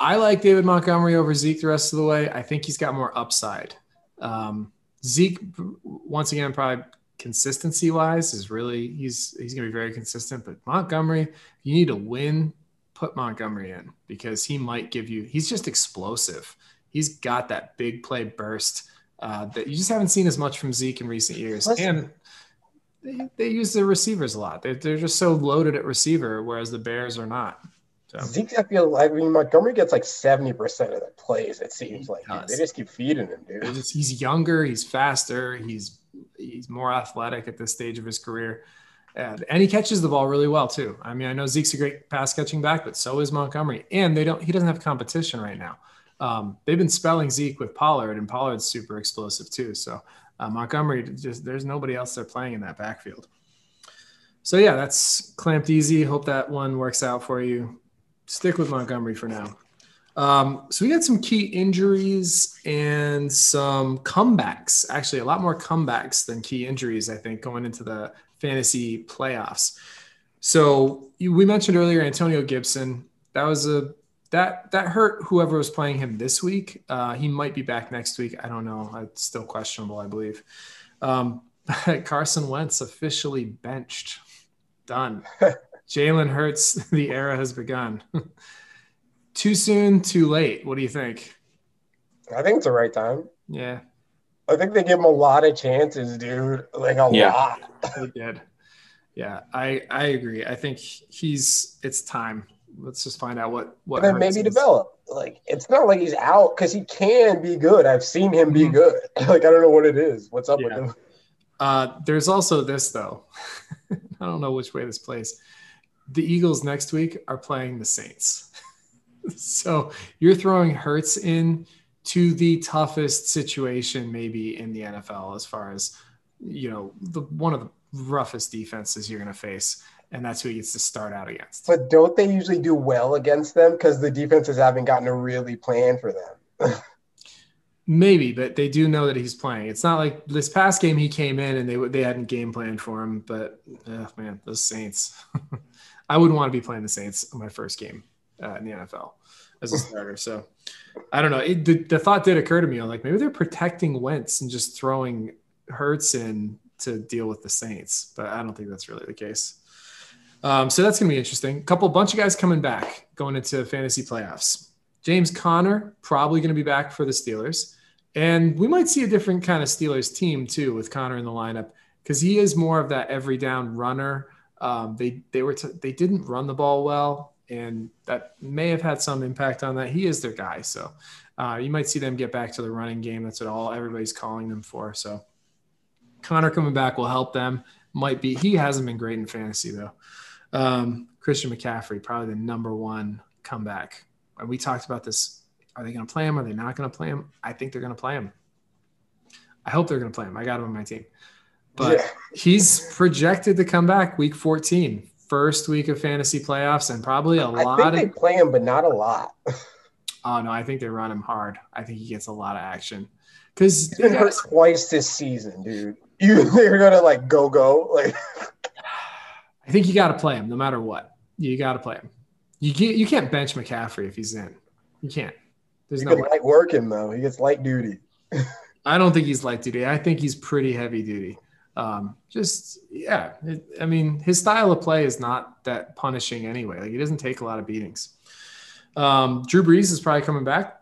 I like David Montgomery over Zeke the rest of the way. I think he's got more upside. Um, Zeke, once again, probably consistency wise, is really he's he's gonna be very consistent. But Montgomery, you need to win. Put Montgomery in because he might give you. He's just explosive. He's got that big play burst uh, that you just haven't seen as much from Zeke in recent years. And they, they use the receivers a lot. They're, they're just so loaded at receiver, whereas the Bears are not. So, Zeke, I feel like I mean Montgomery gets like seventy percent of the plays. It seems like dude. they just keep feeding him, dude. just- he's younger, he's faster, he's he's more athletic at this stage of his career. And, and he catches the ball really well too. I mean, I know Zeke's a great pass catching back, but so is Montgomery. And they don't he doesn't have competition right now. Um, they've been spelling Zeke with Pollard, and Pollard's super explosive too. So uh, Montgomery just there's nobody else they're playing in that backfield. So yeah, that's clamped easy. Hope that one works out for you. Stick with Montgomery for now. Um, so we got some key injuries and some comebacks. Actually, a lot more comebacks than key injuries, I think, going into the fantasy playoffs. So you, we mentioned earlier Antonio Gibson. That was a that that hurt whoever was playing him this week. Uh, he might be back next week. I don't know. It's still questionable, I believe. Um, Carson Wentz officially benched. Done. Jalen Hurts. The era has begun. too soon, too late. What do you think? I think it's the right time. Yeah, I think they give him a lot of chances, dude. Like a Yeah. lot. they did. Yeah, I I agree. I think he's it's time. Let's just find out what what and then maybe is. develop. Like it's not like he's out because he can be good. I've seen him be Mhm. good. like I don't know what it is. What's up Yeah. with him? Uh, there's also this though. I don't know which way this plays. The Eagles next week are playing the Saints. so you're throwing Hurts in to the toughest situation maybe in the NFL as far as you know the one of the roughest defenses you're going to face, and that's who he gets to start out against. But don't they usually do well against them because the defenses haven't gotten to really plan for them? Maybe, but they do know that he's playing. It's not like this past game he came in and they they hadn't game planned for him. But oh, man, those Saints, I wouldn't want to be playing the Saints on my first game uh, in the NFL as a starter. So I don't know. It, the, the thought did occur to me. I'm like, maybe they're protecting Wentz and just throwing Hurts in to deal with the Saints, but I don't think that's really the case. Um, so that's gonna be interesting. A couple bunch of guys coming back going into fantasy playoffs. James Conner probably going to be back for the Steelers. And we might see a different kind of Steelers team too with Conner in the lineup because he is more of that every down runner. Um, they they were t- they didn't run the ball well, and that may have had some impact on that. He is their guy, so uh, you might see them get back to the running game. That's what all everybody's calling them for. So Conner coming back will help them. Might be he hasn't been great in fantasy though. Um, Christian McCaffrey probably the number one comeback. And we talked about this are they going to play him? Are they not going to play him? I think they're going to play him. I hope they're going to play him. I got him on my team. But Yeah. he's projected to come back week 14, first week of fantasy playoffs, and probably a I lot think of. they play him, but not a lot. oh, no, I think they run him hard. I think he gets a lot of action. Because He's been hurt twice this season, dude. You they're gonna like go go like I think you got to play him no matter what. You got to play him. You can't, you can't bench McCaffrey if he's in. You can't. There's he no way. light work him though. He gets light duty. I don't think he's light duty. I think he's pretty heavy duty. Um, just yeah, it, I mean, his style of play is not that punishing anyway. Like he doesn't take a lot of beatings. Um, Drew Brees is probably coming back,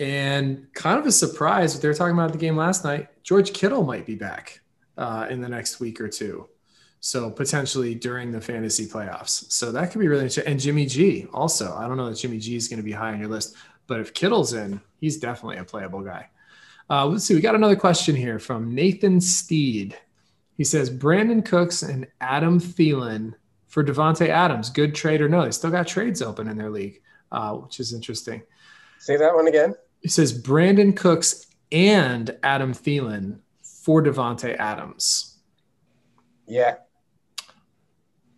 and kind of a surprise. What they were talking about at the game last night. George Kittle might be back uh, in the next week or two. So potentially during the fantasy playoffs. So that could be really interesting. And Jimmy G also. I don't know that Jimmy G is going to be high on your list, but if Kittle's in, he's definitely a playable guy. Uh, let's see. We got another question here from Nathan Steed. He says Brandin Cooks and Adam Thielen for Davante Adams. Good trade or no? They still got trades open in their league, uh, which is interesting. Say that one again. He says Brandin Cooks and Adam Thielen for Davante Adams. Yeah.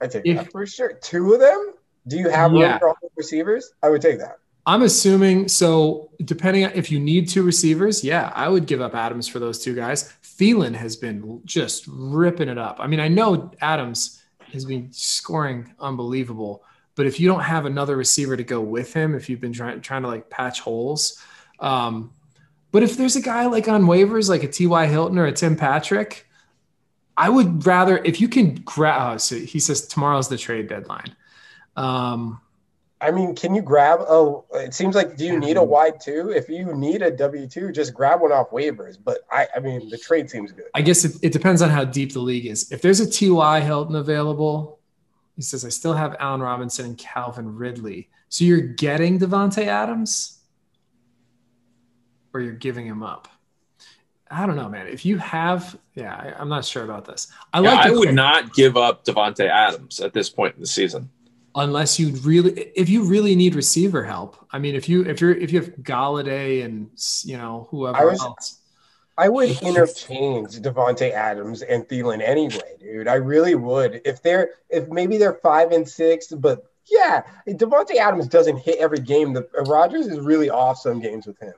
I take If- that for sure. Two of them? Do you have Yeah. room for all the receivers? I would take that. I'm assuming so. Depending on if you need two receivers, yeah, I would give up Adams for those two guys. Thielen has been just ripping it up. I mean, I know Adams has been scoring unbelievable, but if you don't have another receiver to go with him, if you've been trying trying to like patch holes, um, but if there's a guy like on waivers like a T.Y. Hilton or a Tim Patrick, I would rather if you can grab. Oh, so he says tomorrow's the trade deadline. Um, I mean, can you grab a? It seems like do you need a wide two? If you need a W two, just grab one off waivers. But I, I mean, the trade seems good. I guess it, it depends on how deep the league is. If there's a T.Y. Hilton available, he says, I still have Allen Robinson and Calvin Ridley. So you're getting Davante Adams or you're giving him up? I don't know, man. If you have, yeah, I, I'm not sure about this. I Yeah, like I the- would not give up Davante Adams at this point in the season. unless you really if you really need receiver help. I mean, if you if you're if you have Golladay and you know whoever I was- else. I would interchange Davante Adams and Thielen anyway, dude. I really would. If they're if maybe they're five and six, but yeah, Davante Adams doesn't hit every game. The Rodgers is really off some games with him.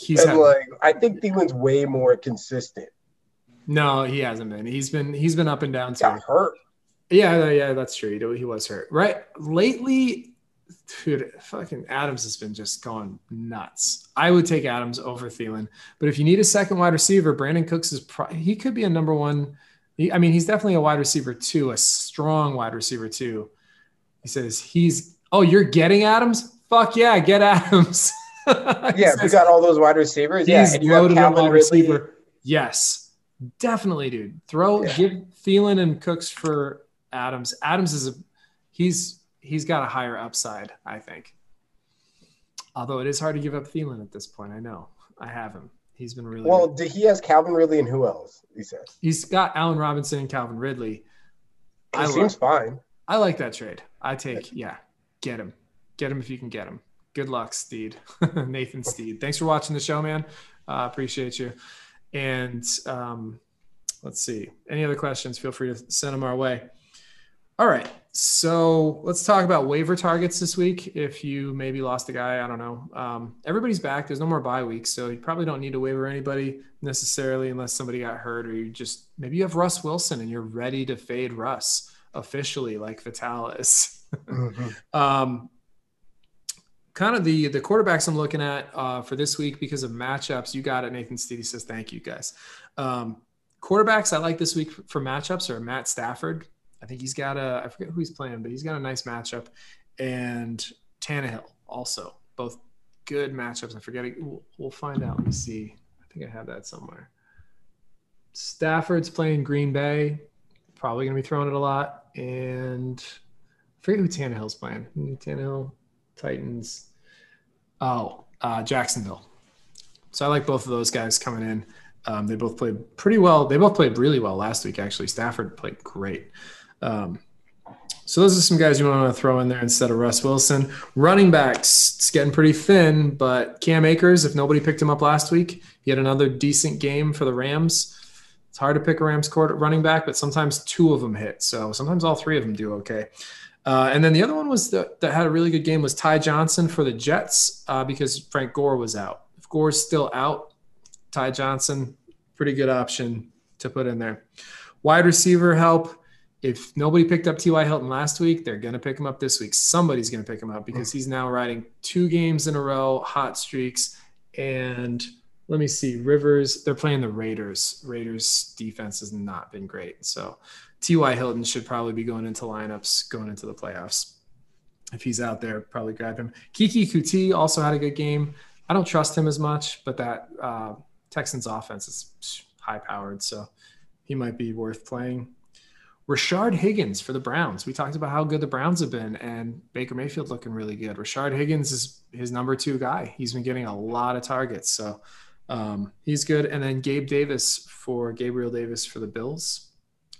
He's had, like I think Thielen's way more consistent. no, he hasn't been. He's been he's been up and down too. Got hurt. Yeah, yeah, that's true. He, he was hurt. Right. Lately, dude, fucking Adams has been just going nuts. I would take Adams over Thielen. But if you need a second wide receiver, Brandin Cooks is pro- he could be a number one. He, I mean, he's definitely a wide receiver too, a strong wide receiver too. He says he's oh, you're getting Adams? Fuck yeah, get Adams. Yeah, we got all those wide receivers. Yeah, and you loaded on Calvin Ridley. receiver. Yes, definitely, dude. Throw Yeah. give Thielen and Cooks for Adams. Adams is a he's he's got a higher upside, I think. Although it is hard to give up Thielen at this point. I know. I have him. He's been really Well, good. d- he has Calvin Ridley and who else? He says He's got Allen Robinson and Calvin Ridley. he I seems fine. I like that trade. I take yeah, get him. Get him if you can get him. Good luck, Steed. Nathan Steed. Thanks for watching the show, man. Uh, appreciate you. And um, let's see. Any other questions? Feel free to send them our way. All right. So let's talk about waiver targets this week. If you maybe lost a guy, I don't know. Um, everybody's back. There's no more bye weeks, so you probably don't need to waiver anybody necessarily unless somebody got hurt or you just maybe you have Russ Wilson and you're ready to fade Russ officially, like Vitalis. Mhm. Um, kind of the the quarterbacks I'm looking at uh, for this week because of matchups. You got it, Nathan Steedy says thank you guys. Um, quarterbacks I like this week for matchups are Matt Stafford. I think he's got a I forget who he's playing, but he's got a nice matchup, and Tannehill also both good matchups. I forget. it- We'll, find out. Let me see. I think I have that somewhere. Stafford's playing Green Bay, probably going to be throwing it a lot, and I forget who Tannehill's playing. Tannehill, Titans. Oh, uh, Jacksonville. So I like both of those guys coming in. Um, they both played pretty well. They both played really well last week, actually. Stafford played great. Um, so those are some guys you want to throw in there instead of Russ Wilson. Running backs, it's getting pretty thin, but Cam Akers, if nobody picked him up last week, he had another decent game for the Rams. It's hard to pick a Rams quarter running back, but sometimes two of them hit. So sometimes all three of them do okay. Uh, and then the other one was the, that had a really good game was Ty Johnson for the Jets uh, because Frank Gore was out. If Gore's still out, Ty Johnson, pretty good option to put in there. Wide receiver help. If nobody picked up T.Y. Hilton last week, they're going to pick him up this week. Somebody's going to pick him up because he's now riding two games in a row, hot streaks. And let me see, Rivers, they're playing the Raiders. Raiders defense has not been great. So T.Y. Hilton should probably be going into lineups going into the playoffs. If he's out there, probably grab him. Keke Coutee also had a good game. I don't trust him as much, but that uh, Texans offense is high powered, so he might be worth playing. Rashard Higgins for the Browns. We talked about how good the Browns have been, and Baker Mayfield looking really good. Rashard Higgins is his number two guy. He's been getting a lot of targets, so um, he's good. And then Gabe Davis for Gabriel Davis for the Bills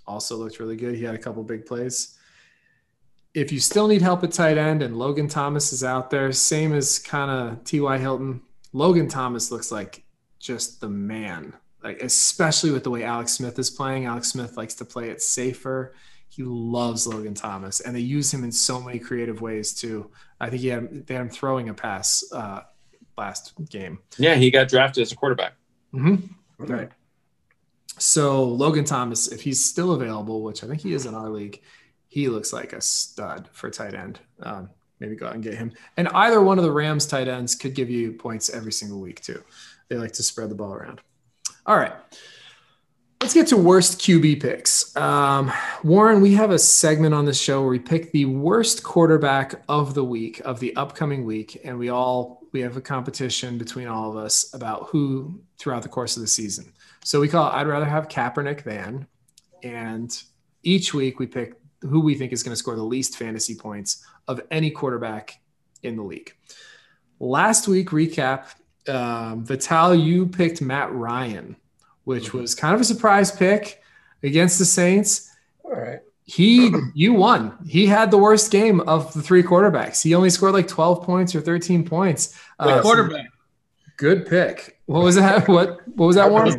also looked really good. He had a couple big plays. If you still need help at tight end and Logan Thomas is out there, same as kind of T.Y. Hilton, Logan Thomas looks like just the man like especially with the way Alex Smith is playing. Alex Smith likes to play it safer. He loves Logan Thomas, and they use him in so many creative ways too. I think he had they had him throwing a pass uh, last game. Yeah, he got drafted as a quarterback. Mm-hmm. Right. So Logan Thomas, if he's still available, which I think he is in our league, he looks like a stud for tight end. Um, maybe go out and get him. And either one of the Rams tight ends could give you points every single week too. They like to spread the ball around. All right. Let's get to worst QB picks. Um, Warren, we have a segment on this show where we pick the worst quarterback of the week, of the upcoming week, and we all we have a competition between all of us about who throughout the course of the season. So we call it I'd rather have Kaepernick than, and each week we pick who we think is going to score the least fantasy points of any quarterback in the league. Last week, recap um, Vital, you picked Matt Ryan, which mm-hmm. was kind of a surprise pick against the Saints. All right. He, you won. He had the worst game of the three quarterbacks. He only scored like 12 points or 13 points. Uh, quarterback. Good pick. What was that? What what was that one?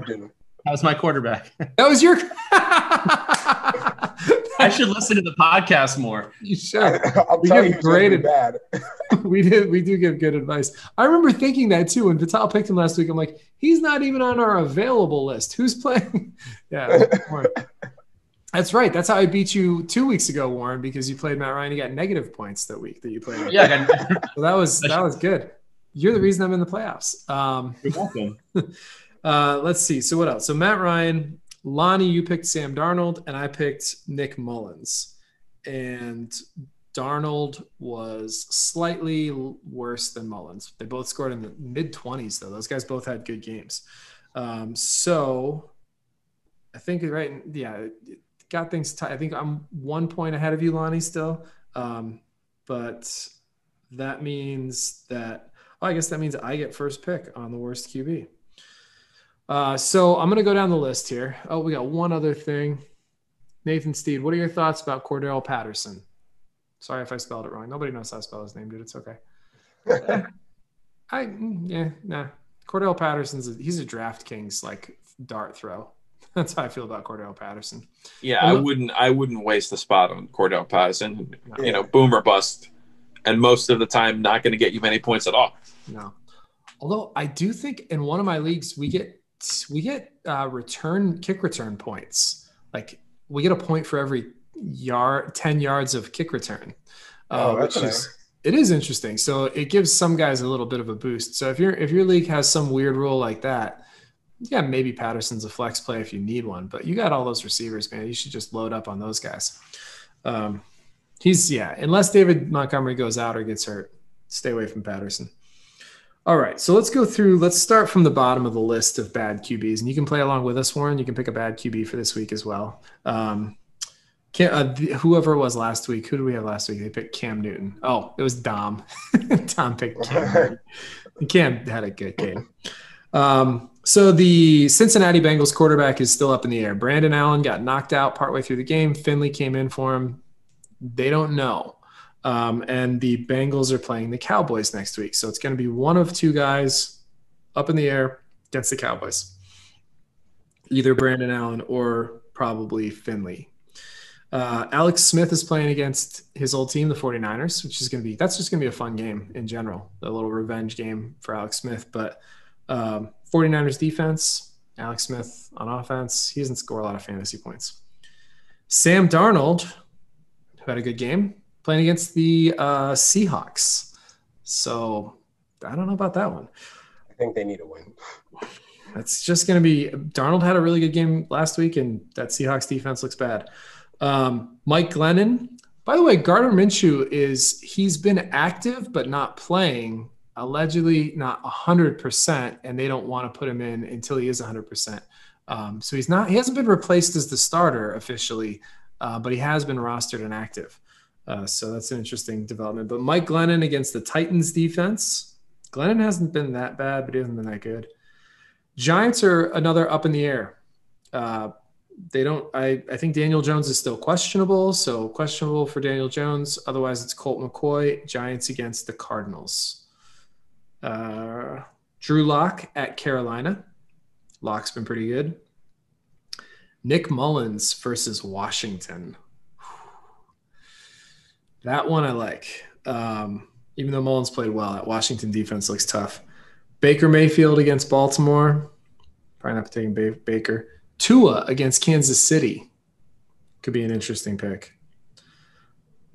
That was my quarterback. That was your. I should listen to the podcast more. You should. I'll we tell you, great bad. we did. We do give good advice. I remember thinking that too. When Vital picked him last week, I'm like, he's not even on our available list. Who's playing? yeah. That's right. That's how I beat you two weeks ago, Warren, because you played Matt Ryan. You got negative points that week that you played. Yeah. so that was that was good. You're the reason I'm in the playoffs. Um, You're welcome. uh, let's see. So what else? So Matt Ryan, Lonnie, you picked Sam Darnold, and I picked Nick Mullens. And Darnold was slightly worse than Mullens. They both scored in the mid 20s, though. Those guys both had good games. Um, so I think, right, yeah, got things tight. I think I'm one point ahead of you, Lonnie, still. Um, but that means that well, I guess that means I get first pick on the worst QB. Uh, so I'm going to go down the list here. Oh, we got one other thing. Nathan Steed, what are your thoughts about Cordell Patterson? Sorry if I spelled it wrong. Nobody knows how to spell his name, dude. It's okay. I yeah, nah. Cordarrelle Patterson's a, he's a DraftKings like dart throw. That's how I feel about Cordell Patterson. Yeah, I wouldn't I wouldn't waste the spot on Cordell Patterson. You know, boomer bust, and most of the time not going to get you many points at all. No. Although I do think in one of my leagues we get we get uh, return kick return points. Like we get a point for every yard, ten yards of kick return. Uh, oh, which is nice. it is interesting. So it gives some guys a little bit of a boost. So if your if your league has some weird rule like that, yeah, maybe Patterson's a flex play if you need one. But you got all those receivers, man. You should just load up on those guys. Um, he's yeah, unless David Montgomery goes out or gets hurt, stay away from Patterson. All right, so let's go through. Let's start from the bottom of the list of bad QBs, and you can play along with us, Warren. You can pick a bad QB for this week as well. Um, Cam, uh, whoever it was last week, who did we have last week? They picked Cam Newton. Oh, it was Dom. Tom picked Cam. Cam had a good game. Um, so the Cincinnati Bengals quarterback is still up in the air. Brandon Allen got knocked out partway through the game. Finley came in for him. They don't know. Um, and the Bengals are playing the Cowboys next week. So it's going to be one of two guys up in the air against the Cowboys either Brandon Allen or probably Finley. Uh, Alex Smith is playing against his old team, the 49ers, which is going to be that's just going to be a fun game in general, a little revenge game for Alex Smith. But um, 49ers defense, Alex Smith on offense, he doesn't score a lot of fantasy points. Sam Darnold, who had a good game, playing against the uh, Seahawks. So I don't know about that one. I think they need a win. That's just going to be. Darnold had a really good game last week, and that Seahawks defense looks bad. Um, Mike Glennon. By the way, Gardner Minshew is he's been active but not playing. Allegedly not hundred percent, and they don't want to put him in until he is hundred um, percent. So he's not. He hasn't been replaced as the starter officially, uh, but he has been rostered and active. Uh, so that's an interesting development. But Mike Glennon against the Titans defense. Glennon hasn't been that bad, but he hasn't been that good. Giants are another up in the air. Uh, they don't. I, I think Daniel Jones is still questionable, so questionable for Daniel Jones. Otherwise, it's Colt McCoy. Giants against the Cardinals. Uh, Drew Lock at Carolina. Lock's been pretty good. Nick Mullens versus Washington. That one I like. Um, even though Mullens played well, that Washington defense looks tough. Baker Mayfield against Baltimore. Probably not taking ba- Baker. Tua against Kansas City. Could be an interesting pick.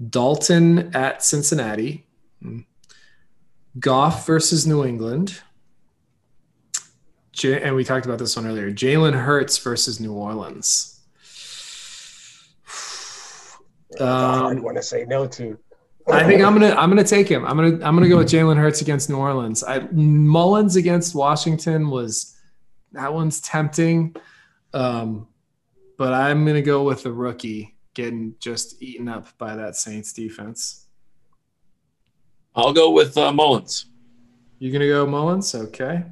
Dalton at Cincinnati. Hmm. Goff versus New England. J- and we talked about this one earlier. Jalen Hurts versus New Orleans. That's a hard Um, to say no to. I think I'm gonna I'm gonna take him. I'm gonna I'm gonna go with Jalen Hurts against New Orleans. I, Mullens against Washington was that one's tempting, um, but I'm gonna go with the rookie getting just eaten up by that Saints defense. I'll go with uh, Mullens. You gonna go Mullens? Okay.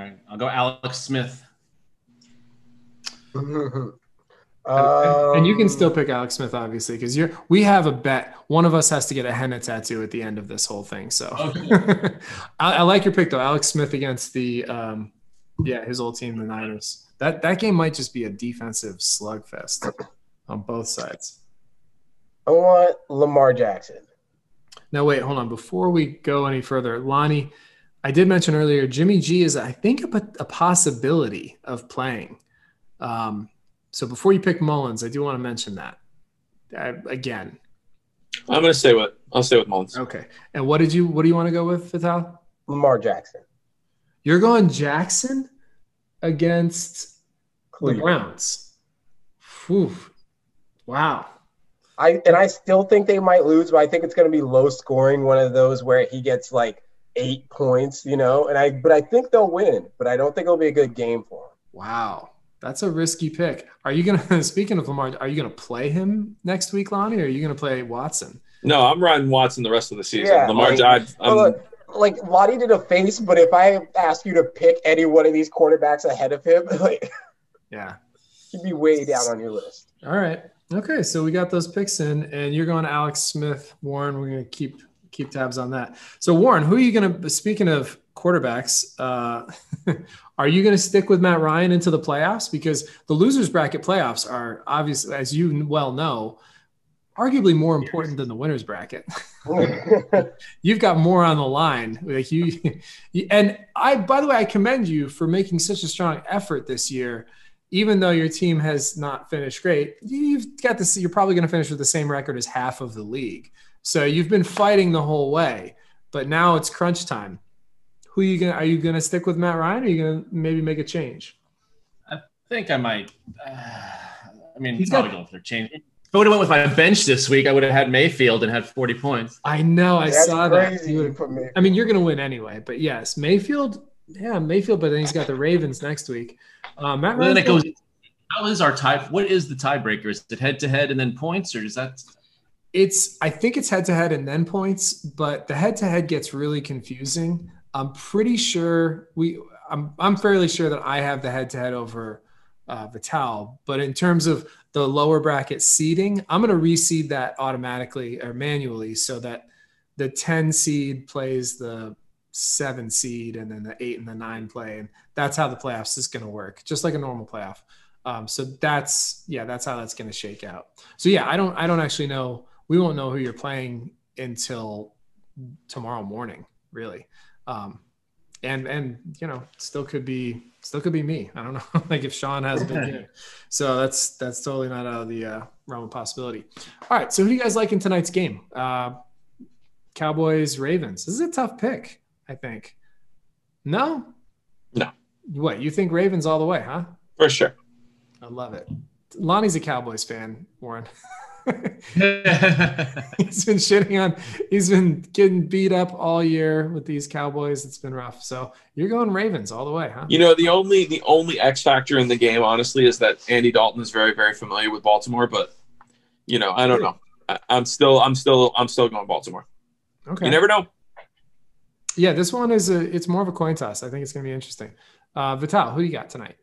All right, I'll go Alex Smith. And- and you can Um, still pick Alex Smith, obviously, because you're. We have a bet. One of us has to get a henna tattoo at the end of this whole thing. So, I, I like your pick though, Alex Smith against the, um, yeah, his old team, the Niners. That that game might just be a defensive slugfest on both sides. I want Lamar Jackson. Now, wait, hold on. Before we go any further, Lonnie, I did mention earlier, Jimmy G is, I think, a, a possibility of playing. Um, so before you pick Mullens, I do want to mention that uh, again. I'm gonna stay with I'll stay with Mullens. Okay. And what did you? What do you want to go with, Vital? Lamar Jackson. You're going Jackson against the Cleveland. Browns. Whew. Wow. I and I still think they might lose, but I think it's going to be low scoring. One of those where he gets like eight points, you know. And I, but I think they'll win. But I don't think it'll be a good game for them. Wow. That's a risky pick. Are you gonna? Speaking of Lamar, are you gonna play him next week, Lonnie, or are you gonna play Watson? No, I'm riding Watson the rest of the season. Yeah, Lamar like- died. Um, I'm, look, like Lottie did a face, but if I ask you to pick any one of these quarterbacks ahead of him, like Yeah. he'd be way down on your list. All right. Okay. So we got those picks in, and you're going Alex Smith, Warren. We're gonna keep keep tabs on that. So Warren, who are you gonna? Speaking of quarterbacks, uh, are you gonna stick with Matt Ryan into the playoffs? Because the losers bracket playoffs are obviously, as you well know, arguably more important than the winners bracket. You've got more on the line. Like you, you- and I. By the way, I commend you for making such a strong effort this year even though your team has not finished great, you've got this. you're probably going to finish with the same record as half of the league. So you've been fighting the whole way, but now it's crunch time. Who are you going to, are you going to stick with Matt Ryan or are you going to maybe make a change? I think I might. Uh, I mean, He's probably got- going for a change. If I would have went with my bench this week, I would have had Mayfield and had 40 points. I know. I That's saw that. You would- for me. I mean, you're going to win anyway, but yes, Mayfield. Yeah, Mayfield, but then he's got the Ravens next week. Uh, Matt And then it goes. How is our tie? What is the tiebreaker? Is it head to head and then points, or is that? It's I think it's head to head and then points, but the head to head gets really confusing. I'm pretty sure we I'm I'm fairly sure that I have the head to head over uh, Vital, but in terms of the lower bracket seeding, I'm going to reseed that automatically or manually so that the 10 seed plays the seven seed and then the eight and the nine play. And that's how the playoffs is going to work, just like a normal playoff. Um, so that's yeah, that's how that's going to shake out. So yeah, I don't I don't actually know. We won't know who you're playing until tomorrow morning, really. Um, and and you know, still could be still could be me. I don't know. like if Sean has a big game, so that's that's totally not out of the uh, realm of possibility. All right, so who do you guys like in tonight's game? Uh, Cowboys Ravens. This is a tough pick. I think. No. No. What you think? Ravens all the way, huh? for sure. I love it. Lonnie's a Cowboys fan, Warren. he's been shitting on, he's been getting beat up all year with these Cowboys. It's been rough. So you're going Ravens all the way, huh? You know, the only the only X factor in the game, honestly, is that Andy Dalton is very very familiar with Baltimore. But you know, I don't know. I, I'm still I'm still I'm still going Baltimore. Okay. You never know. yeah, this one is a, it's more of a coin toss. I think it's going to be interesting. Uh, Vital, who do you got tonight?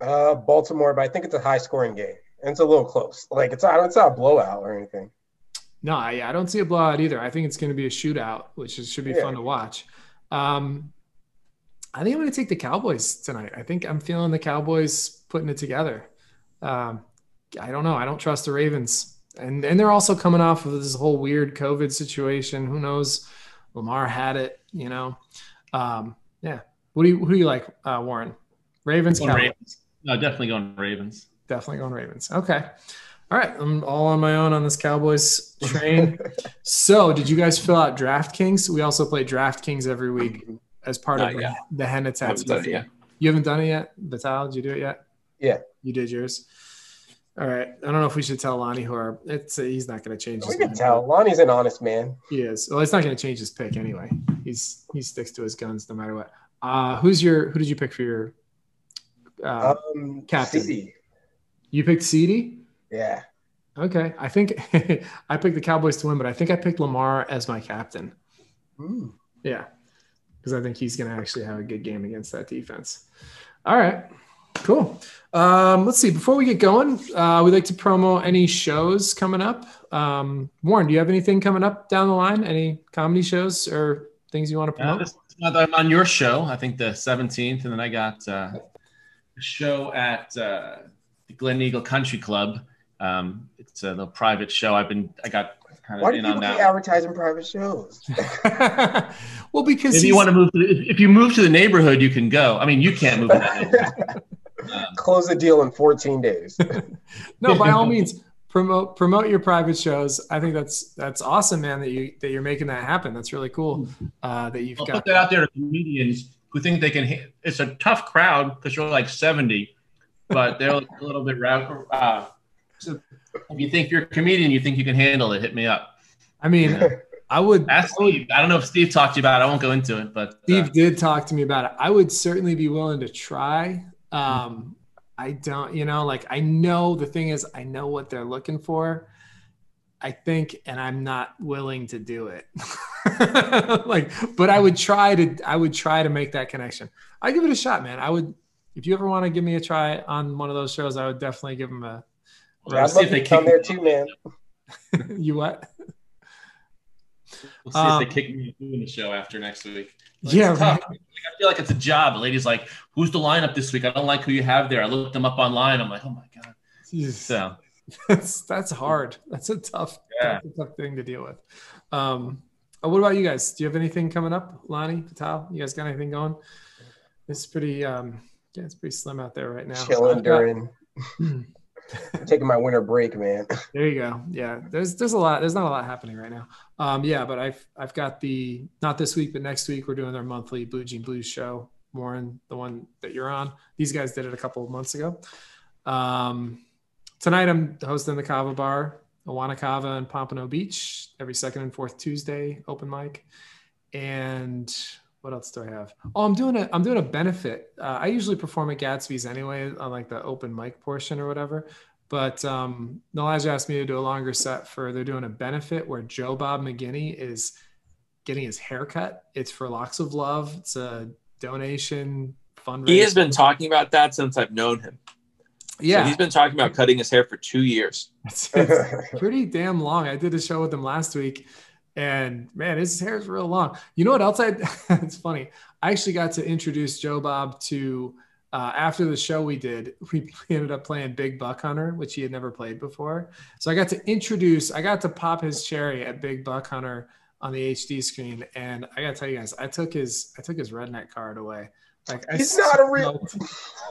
Uh, Baltimore, but I think it's a high scoring game. And it's a little close. Like it's not it's not a blowout or anything. No, I, I don't see a blowout either. I think it's going to be a shootout, which is, should be Yeah. fun to watch. Um, I think I'm going to take the Cowboys tonight. I think I'm feeling the Cowboys putting it together. Um, I don't know. I don't trust the Ravens, and and they're also coming off of this whole weird COVID situation. Who knows? Lamar had it, you know. Um, yeah. What do you who do you like, uh, Warren? Ravens, Cowboys. Ravens. No, definitely going Ravens. Definitely going Ravens. Okay. All right. I'm all on my own on this Cowboys train. so, did you guys fill out DraftKings? We also play DraftKings every week as part Not of yet. the Hen haven't Attack. done it yet. You haven't done it yet? Vital, did you do it yet? Yeah. You did yours. All right. I don't know if we should tell Lonnie who our it's he's not going to change we his can tell. Lonnie's an honest man. He is. Well, it's not going to change his pick anyway. He's he sticks to his guns no matter what. Uh who's your who did you pick for your uh, Um, Captain. You picked CD? Yeah. Okay. I think I picked the Cowboys to win, but I think I picked Lamar as my captain. Mm. Yeah. Because I think he's going to actually have a good game against that defense. All right. Cool. Um, let's see. Before we get going, uh, we'd like to promo any shows coming up. Um, Warren, do you have anything coming up down the line? Any comedy shows or things you want to Uh, promote? this month I'm on your show, I think the 17th, and then I got uh, a show at uh, the Glen Eagle Country Club. Um, it's a little private show. I've been, I got kind Why of do in on people that. keep advertising private shows? well, because If you want to move, to the, if you move to the neighborhood, you can go. I mean, you can't move that. Um, Close the deal in 14 days. no, by all means, promote promote your private shows. I think that's that's awesome, man. That you that you're making that happen. That's really cool. Uh, that you've I'll got. put that out there to comedians who think they can. hit- It's a tough crowd because you're like 70, but they're a little bit. ra- Uh, so if you think you're a comedian, you think you can handle it, hit me up. I mean, I would. Ask Steve. I don't know if Steve talked to you about it. I won't go into it, but uh, Steve did talk to me about it. I would certainly be willing to try. Um, I don't, you know, like I know the thing is, I know what they're looking for. I think, and I'm not willing to do it. like, but I would try to. I would try to make that connection. I give it a shot, man. I would. If you ever want to give me a try on one of those shows, I would definitely give them a. Yeah, I'd see love if they to come kick there too, man. you what? we'll see Um, if they kick me out doing the show after next week. Like, Yeah, it's tough. Like, I feel like it's a job. The lady's like, "Who's the lineup this week? I don't like who you have there." I looked them up online. I'm like, "Oh my god!" So that's that's hard. That's a tough, Yeah. that's a tough thing to deal with. Um, uh, what about you guys? Do you have anything coming up, Lonnie, Patel? You guys got anything going? It's pretty, um, yeah, it's pretty slim out there right now. Chilling during. taking my winter break, man. There you go. Yeah, there's there's a lot. There's not a lot happening right now. Um, yeah, but I've I've got the not this week, but next week we're doing our monthly Blue Jean Blues show. Warren, the one that you're on. These guys did it a couple of months ago. Um, tonight I'm hosting the Kava Bar, Awana Kava in Pompano Beach every second and fourth Tuesday open mic. And what else do I have? Oh, I'm doing a I'm doing a benefit. Uh, I usually perform at Gatsby's anyway on like the open mic portion or whatever. But um, Elijah asked me to do a longer set for they're doing a benefit where Joe Bob McGinney is getting his haircut. It's for Locks of Love. It's a donation fundraiser. He has been talking about that since I've known him. yeah. So he's been talking about cutting his hair for two years. It's, it's pretty damn long. I did a show with him last week, and man, his hair is real long. You know what else? I it's funny. I actually got to introduce Joe Bob to uh, after the show we did. We ended up playing Big Buck Hunter, which he had never played before. So I got to introduce. I got to pop his cherry at Big Buck Hunter on the HD screen, and I gotta tell you guys, I took his I took his redneck card away. Like I He's not a real-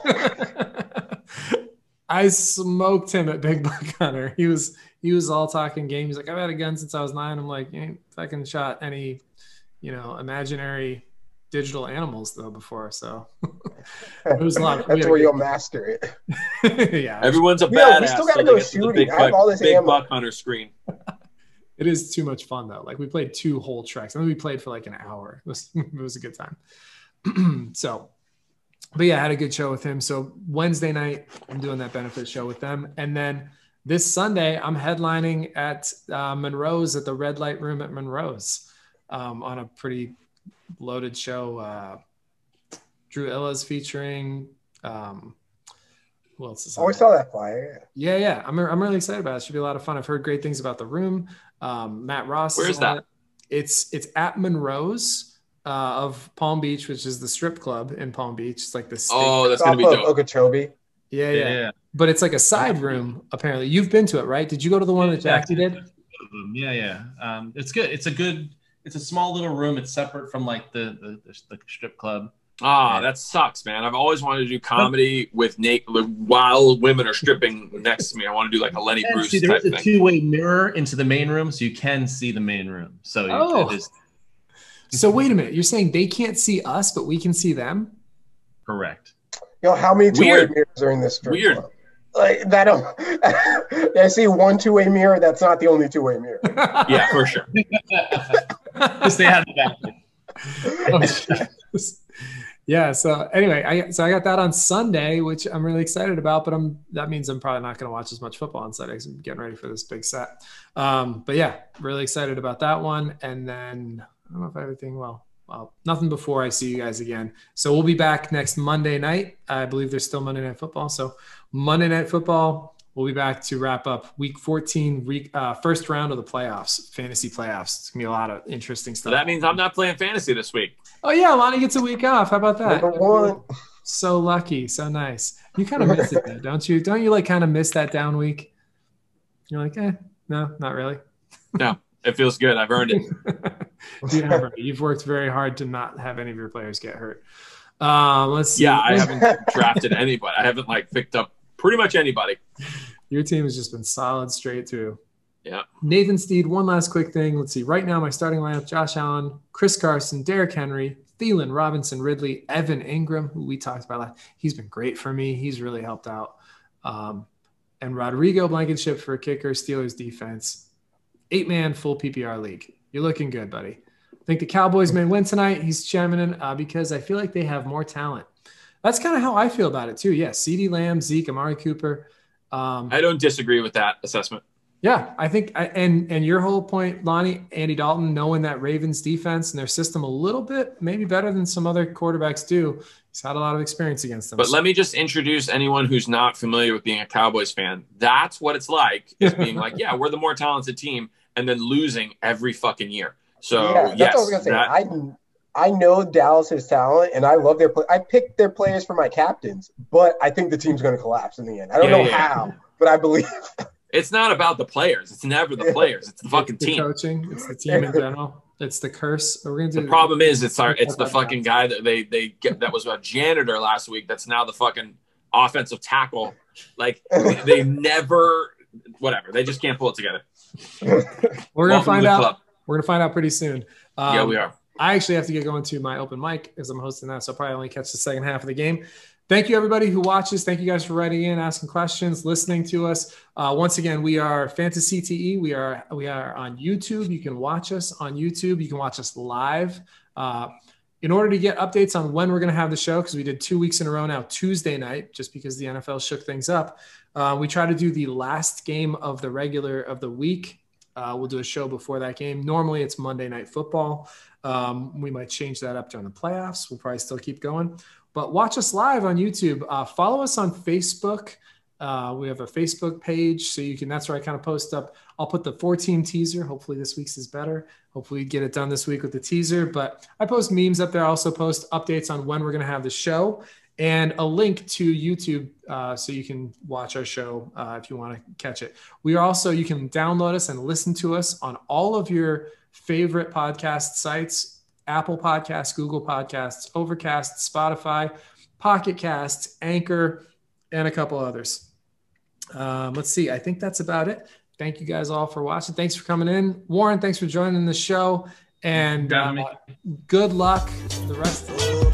I smoked him at Big Buck Hunter. He was he was all talking game. He's like, I've had a gun since I was nine. I'm like, you ain't fucking shot any, you know, imaginary digital animals though before. So it was a lot. That's where good you'll master it. yeah, Everyone's a Yeah, badass. we still gotta go they get to the shooting. Big I have buck, all this big ammo. buck hunter screen. it is too much fun though. Like we played two whole tracks, I then we played for like an hour. It was it was a good time. so, but yeah, I had a good show with him. So Wednesday night, I'm doing that benefit show with them, and then this Sunday, I'm headlining at uh, Monroe's at the Red Light Room at Monroe's um, on a pretty loaded show. Uh, Drew Illa's featuring. Um, who else is on Oh, I it? saw that flyer. Yeah, yeah. I'm, I'm really excited about it. It should be a lot of fun. I've heard great things about the room. Um, Matt Ross. Where's that? it. It's it's at Monroe's. uh, of Palm Beach, which is the strip club in Palm Beach. It's like the steak- Oh, that's Off gonna be of dope. Okeechobee. Yeah, yeah, yeah. But it's like a side room. Apparently, you've been to it, right? Did you go to the one that Yeah, Jackie did? Yeah, yeah. Um, it's good. It's a good. It's a small little room. It's separate from like the the, the, the strip club. Ah, that sucks, man. I've always wanted to do comedy with Nate while women are stripping next to me. I want to do like a Lenny Bruce see, there type is a two-way mirror into the main room, so you can see the main room. So Oh. it is So wait a minute. You're saying they can't see us, but we can see them? correct. You know how many two-way mirrors are in this strip Weird. club? Like that. Don't, I see one two-way mirror. That's not the only two-way mirror. Yeah, for sure. Because they have the back. Oh, yeah. So anyway, I so I got that on Sunday, which I'm really excited about. But I'm that means I'm probably not going to watch as much football on Sunday 'cause I'm getting ready for this big set. Um, but yeah, really excited about that one. And then I don't know if everything well. Well, nothing before I see you guys again. So we'll be back next Monday night. I believe there's still Monday Night Football. So Monday Night Football, we'll be back to wrap up Week 14, week, uh, first round of the playoffs, fantasy playoffs. It's gonna be a lot of interesting So stuff. that means I'm not playing fantasy this week. Oh yeah, Lonnie gets a week off. How about that? Number one. So lucky, so nice. You kind of miss it though, don't you? Don't you like kind of miss that down week? You're like, eh, no, not really. No, it feels good. I've earned it. you have, you've worked very hard to not have any of your players get hurt. Um, let's see. Yeah, I haven't drafted anybody. I haven't like picked up pretty much anybody. Your team has just been solid straight through. Yeah. Nathan Steed, one last quick thing. Let's see. Right now, my starting lineup Josh Allen, Chris Carson, Derrick Henry, Thielen, Robinson, Ridley, Evan Engram, who we talked about last. He's been great for me. He's really helped out. Um, and Rodrigo Blankenship for a kicker, Steelers defense. Eight man full PPR league. You're looking good, buddy. I think the Cowboys may win tonight. He's chairman uh, because I feel like they have more talent. That's kind of how I feel about it too. Yeah, CeeDee Lamb, Zeke, Amari Cooper. Um, I don't disagree with that assessment. yeah, I think, I, and and your whole point, Lonnie, Andy Dalton, knowing that Ravens defense and their system a little bit, maybe better than some other quarterbacks do. He's had a lot of experience against them. But let me just introduce anyone who's not familiar with being a Cowboys fan. That's what it's like, is being like, yeah, we're the more talented team, and then losing every fucking year. So yeah, that's yes, what I was gonna say. that- I I know Dallas's talent, and I love their play. I picked their players for my captains, but I think the team's going to collapse in the end. I don't Yeah, know yeah. how, but I believe. it's not about the players. It's never the players. It's the fucking the team. coaching, it's the team in general. It's the curse. We're gonna do The problem is, it's our, it's the fucking guy that they they get that was a janitor last week. That's now the fucking offensive tackle. Like they, they never, whatever. They just can't pull it together. We're gonna Welcome find the out. club. We're gonna find out pretty soon. Um, yeah, we are. I actually have to get going to my open mic as I'm hosting that, so I'll probably only catch the second half of the game. Thank you, everybody who watches. Thank you guys for writing in, asking questions, listening to us. Uh, once again, we are Fantasy TE. We are we are on YouTube. You can watch us on YouTube. You can watch us live. Uh, in order to get updates on when we're going to have the show, because we did two weeks in a row now, Tuesday night, just because the NFL shook things up. Uh, we try to do the last game of the regular of the week. Uh, we'll do a show before that game. Normally, it's Monday Night Football. Um, we might change that up during the playoffs. We'll probably still keep going. But watch us live on YouTube. Uh, follow us on Facebook. Uh, we have a Facebook page, so you can. That's where I kind of post up. I'll put the 14 teaser. Hopefully, this week's is better. Hopefully, we get it done this week with the teaser. But I post memes up there. I also post updates on when we're going to have the show and a link to YouTube uh, so you can watch our show uh, if you want to catch it. We are also, you can download us and listen to us on all of your favorite podcast sites Apple Podcasts, Google Podcasts, Overcast, Spotify, Pocket Casts, Anchor, and a couple others. Um, let's see. I think that's about it. Thank you guys all for watching. Thanks for coming in. Warren, thanks for joining the show. And Thanks for having uh, good luck the rest of the